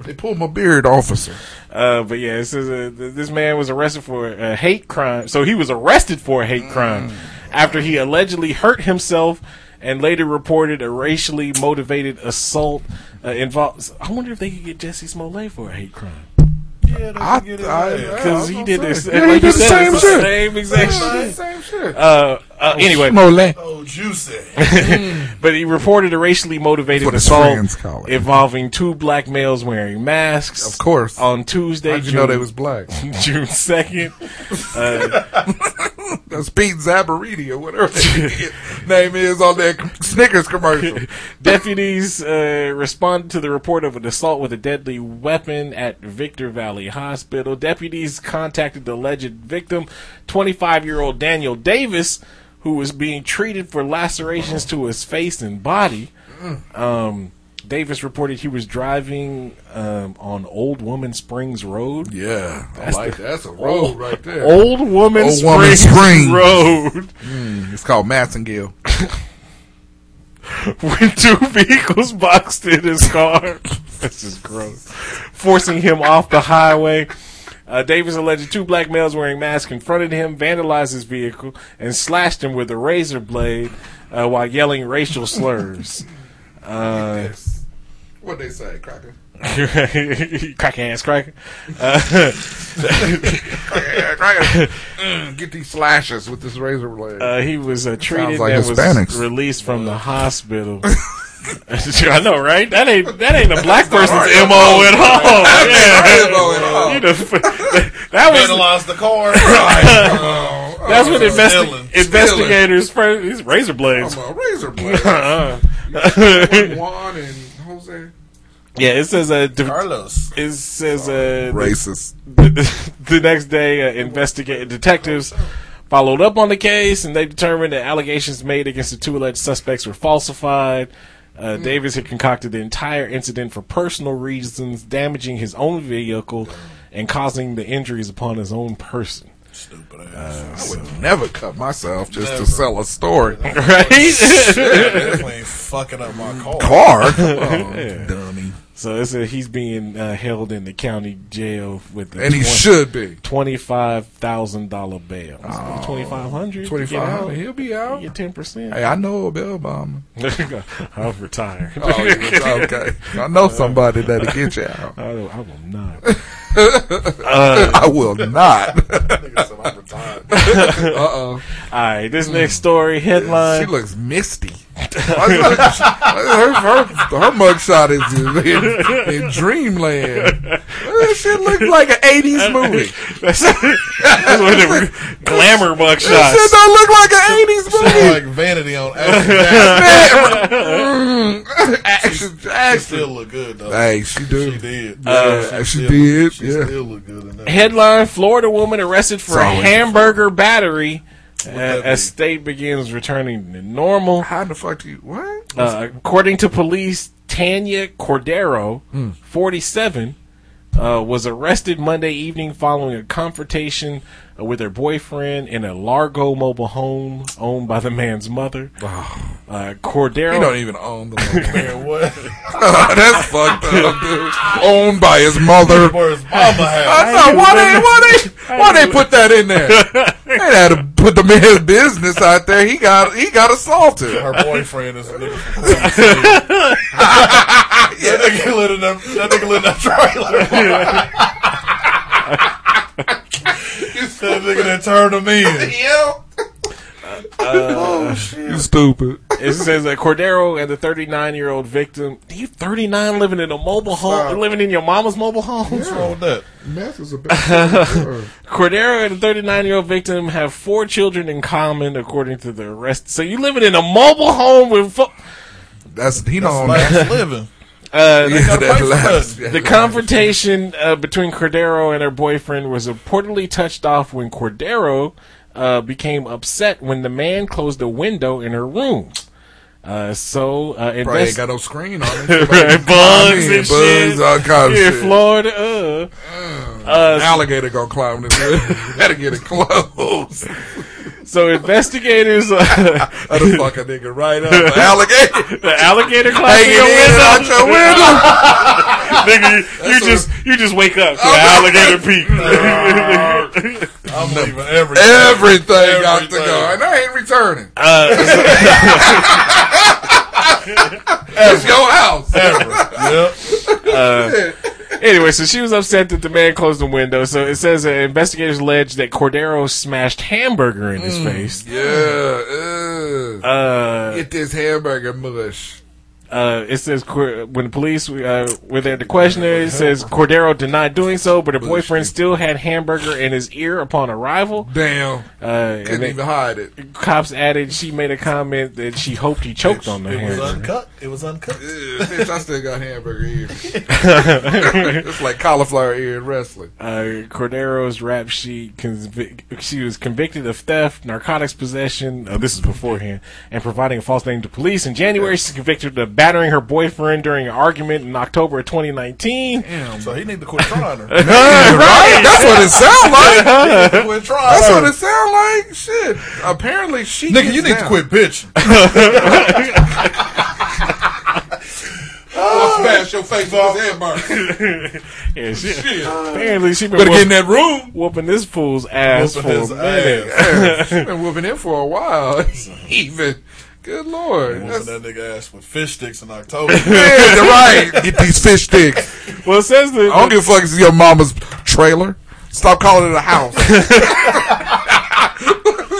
They pulled my beard, officer. Uh, but yeah, says uh, this man was arrested for a hate crime. So he was arrested for a hate crime after he allegedly hurt himself and later reported a racially motivated assault uh, involved. I wonder if they could get Jussie Smollett for a hate crime. Yeah, they I, can get his I, ass. yeah, Because was he did this. Yeah, like he did the said, same shit. Same exact Yeah, he shit. same shit. Uh, uh, anyway, Smollett. Oh, juicy. *laughs* but he reported a ratically motivated assault friends call it. involving two black males wearing masks. Of course. On Tuesday, How'd you June, know they was black? *laughs* June second. Uh, *laughs* That's Pete Zabarini or whatever name is on that Snickers commercial. Deputies uh, responded to the report of an assault with a deadly weapon at Victor Valley Hospital. Deputies contacted the alleged victim, 25 year old Daniel Davis, who was being treated for lacerations to his face and body. Um, Davis reported he was driving um, on Old Woman Springs Road. Yeah, That's like the- That's a road Old- right there. Old Woman Old Woman Springs Springs. Road. Mm, it's called Massengill. *laughs* *laughs* when two *laughs* vehicles boxed in his car. this is gross. Forcing him off the highway. Uh, Davis alleged two black males wearing masks confronted him, vandalized his vehicle, and slashed him with a razor blade uh, while yelling racial slurs. *laughs* Uh, What they say, cracker? *laughs* crack ass cracker. Uh, Cracker, cracker. *laughs* Mm, Get these slashes with this razor blade. uh, he was uh, treated like and Hispanics. was released from the hospital. *laughs* I know, right? That ain't that ain't a black person's right. mo at all. That's Yeah. not MO at all. You know, that was Vandalize the car. that's what investi- Stealing. investigators first. These razor blades. I'm a razor blade. Uh-uh. Juan and Jose. yeah, it says uh, de- Carlos. it says uh, Racist. the, *laughs* the next day, uh, investigate detectives followed up on the case, and they determined that allegations made against the two alleged suspects were falsified. Uh, Davis had concocted the entire incident for personal reasons, damaging his own vehicle and causing the injuries upon his own person. Stupid ass. I would never cut myself just to sell a story. *laughs* Right? Definitely ain't fucking up my car. Car? Come on, *laughs* dummy. So it said he's being uh, held in the county jail with the And he should be. twenty-five thousand dollar bail. Twenty-five hundred. 25. He'll be out. Get ten percent. Hey, I know a bail Obama. I'm retired. Oh, was- okay. I know *laughs* somebody that'll get you out. I, I will not. *laughs* I will not. *laughs* Nigga said I'm retired. Uh-oh. *laughs* All right, this next story headline. She looks misty. her, her, her mugshot is in, in dreamland. That shit looks like an 80s movie. that's, that's what the glamour mug That shit don't look like an 80s Sound movie. like vanity on Action Jackson. *laughs* Action She still look good though. Hey, she do. She did. Uh, she still- did, She yeah. still look good in that. Headline: Florida woman arrested for a Solid. Hamburger battery uh, as state begins returning to normal. How the fuck do you, what? Uh, according to police, Tanya Cordero, 47, uh, was arrested Monday evening following a confrontation with her boyfriend in a Largo mobile home owned by the man's mother. *sighs* Uh, Cordero. He don't even own the mother. *laughs* Man, what? *laughs* That's fucked up, dude. Owned by his mother. *laughs* Where's Mama at? I know. Why they, why they, why they put that in there? They had to put the man's business out there. He got, he got assaulted. Her boyfriend is a nigga from Queen That nigga live in that, that nigga live in that trailer. That nigga that turned him in. *laughs* Yeah. Uh, oh uh, shit! You stupid. It says that Cordero and the 39 year old victim. Do you 39 living in a mobile home, living in your mama's mobile home. What's wrong with that? Meth is a bad. *laughs* Cordero and the 39 year old victim have four children in common, according to the arrest. So you living in a mobile home with. Fo- That's he don't. Last *laughs* living. Uh, Yeah, that last- yeah, The *laughs* confrontation uh, between Cordero and her boyfriend was reportedly touched off when Cordero uh, became upset when the man closed a window in her room. Uh, so, uh, Probably ain't got no screen on it. *laughs* Right, bugs and bugs, shit. all kind of in shit. Florida, uh. Uh, Alligator gonna climb this. *laughs* Gotta get it close. So investigators, uh, *laughs* I'd fuck a nigga right up. An alligator the alligator *laughs* climbed hanging your in window. out your window. *laughs* Nigga, you, you just you just wake up to an alligator peek. I'm leaving everything. Everything got to go, and I ain't returning. Uh, It's your house. Yep. Anyway, so she was upset that the man closed the window. So it says that investigators allege that Cordero smashed hamburger in his face. Yeah. Uh, Uh, get this hamburger mush. Uh, it says when the police uh, were there to question her, it says Cordero denied doing so, but her boyfriend still had hamburger in his ear upon arrival. Damn. Uh, and Couldn't then even hide it. cops added she made a comment that she hoped he choked on the hamburger. It was uncut. It was uncut. Yeah, bitch, I still got hamburger ears. *laughs* it's like cauliflower ear in wrestling. Uh, Cordero's rap sheet. Convic- she was convicted of theft, narcotics possession. Uh, this is beforehand, and providing a false name to police. In January, she's convicted of battering her boyfriend during an argument in October of 2019. So he need to quit trying her. *laughs* right? That's what it sounds like. He need to quit trying That's her. what it sounds like. Shit. Apparently she. Nigga, gets you need down. to quit bitching. *laughs* Oh. wash your face with this head burn. *laughs* yeah, she, Shit. apparently she been Better get in that room. whooping this fool's ass Whooping for his a minute. Yeah, she been whooping him for a while. Even. Good lord. Whooping That's, that nigga ass with fish sticks in October. *laughs* yeah, you're right. *laughs* Get these fish sticks. well, it says that I don't give a fuck if it's your mama's trailer. Stop calling it a house. *laughs*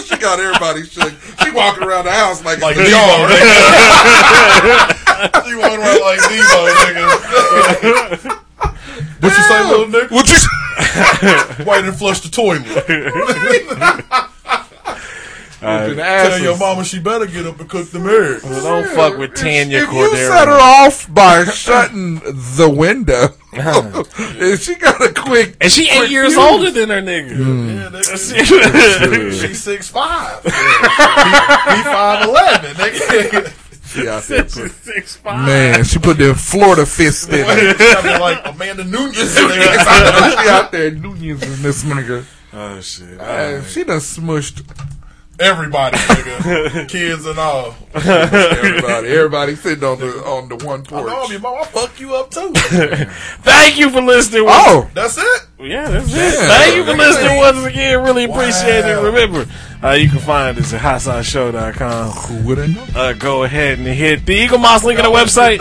she got everybody shook. She walking around the house like, like it's a Debo, nigga. she walking around like Debo, nigga. what you say, little nigga? What you Why didn't flush the toilet? Whooping Tell your mama she better get up and cook the marriage. Well, don't fuck with Tanya if you set her off by *laughs* shutting the window, *laughs* if she got a quick and she eight years older than her nigga. Yeah, nigga. She's six five. He five eleven. Nigga. She there put- Six five. Man, she put them Florida fist in it. Like Amanda Nunes. *laughs* She out there Nunez in this nigga. Oh shit. Uh, she done smushed Everybody, nigga. *laughs* Kids and all. everybody. Everybody sitting on the on the one I know porch. me, mom. I'll fuck you up too. *laughs* Thank you for listening. Oh, That's it. Yeah, that's it. Yeah. Thank you for listening once again. Really appreciate it. Remember, uh, you can find us at hotsauceshow.com. who would? Uh, go ahead and hit the Eaglemoss link on the website.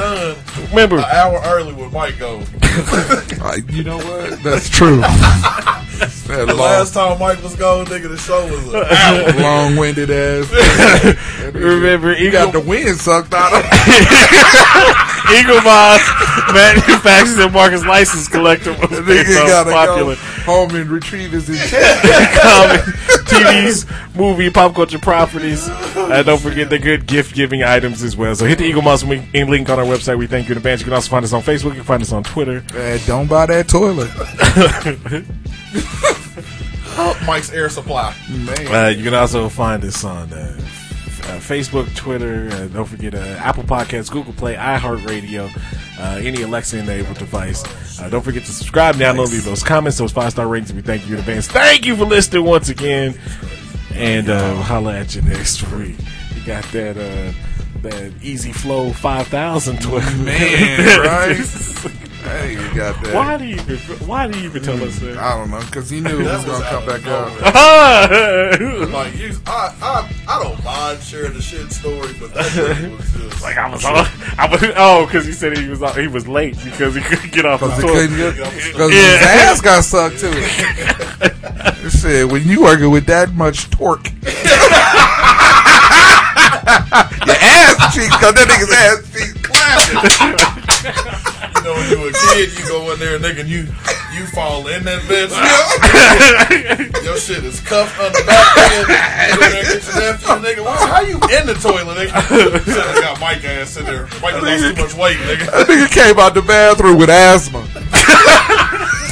Remember, An hour early with Mike go. *laughs* Uh, you know what? That's true. that *laughs* The long, last time Mike was gone, nigga, the show was an hour. *laughs* long-winded ass. remember You Eagle, got the wind sucked out of. Eaglemoss manufactures and markets license collector. Nigga so popular. home and retrieve his *laughs* intent. comic, TVs, movie, pop culture properties. Uh, don't forget the good gift giving items as well. So hit the Eaglemoss link on our website. We thank you in advance. You can also find us on Facebook. You can find us on Twitter. Don't buy that toilet. *laughs* Mike's air supply. Man. Uh, you can also find us on uh, uh, Facebook, Twitter. Uh, don't forget uh, Apple Podcasts, Google Play, iHeartRadio, uh, any Alexa enabled device. Uh, don't forget to subscribe, download, leave those comments, those five star ratings. We thank you in advance. Thank you for listening once again, and uh, we'll holla at you next week. You got that uh, that Easy Flow five thousand Twitter Man, right? *laughs* Hey, you got that. Why do you even, why do you even tell us hmm, that? I don't know, because he knew it was going to come out back of out. *laughs* Like you, I, I, I don't mind sharing the shit story, but that shit was just *laughs* Like I was, on, I was oh, because he said he was on, he was late because he couldn't get off the Because tour. because Yeah. his ass got sucked too. *laughs* It said when you working with that much torque, your ass cheeks, because that nigga's ass cheeks clapping. You know, when you a kid, you go in there, nigga, and you you fall in that bitch. *laughs* Your shit is cuffed on the back. Nigga. You there, get your nephew, nigga. Well, how you in the toilet, nigga? I got Mike ass in there. Mike lost too much weight, nigga. That nigga came out the bathroom with asthma. *laughs*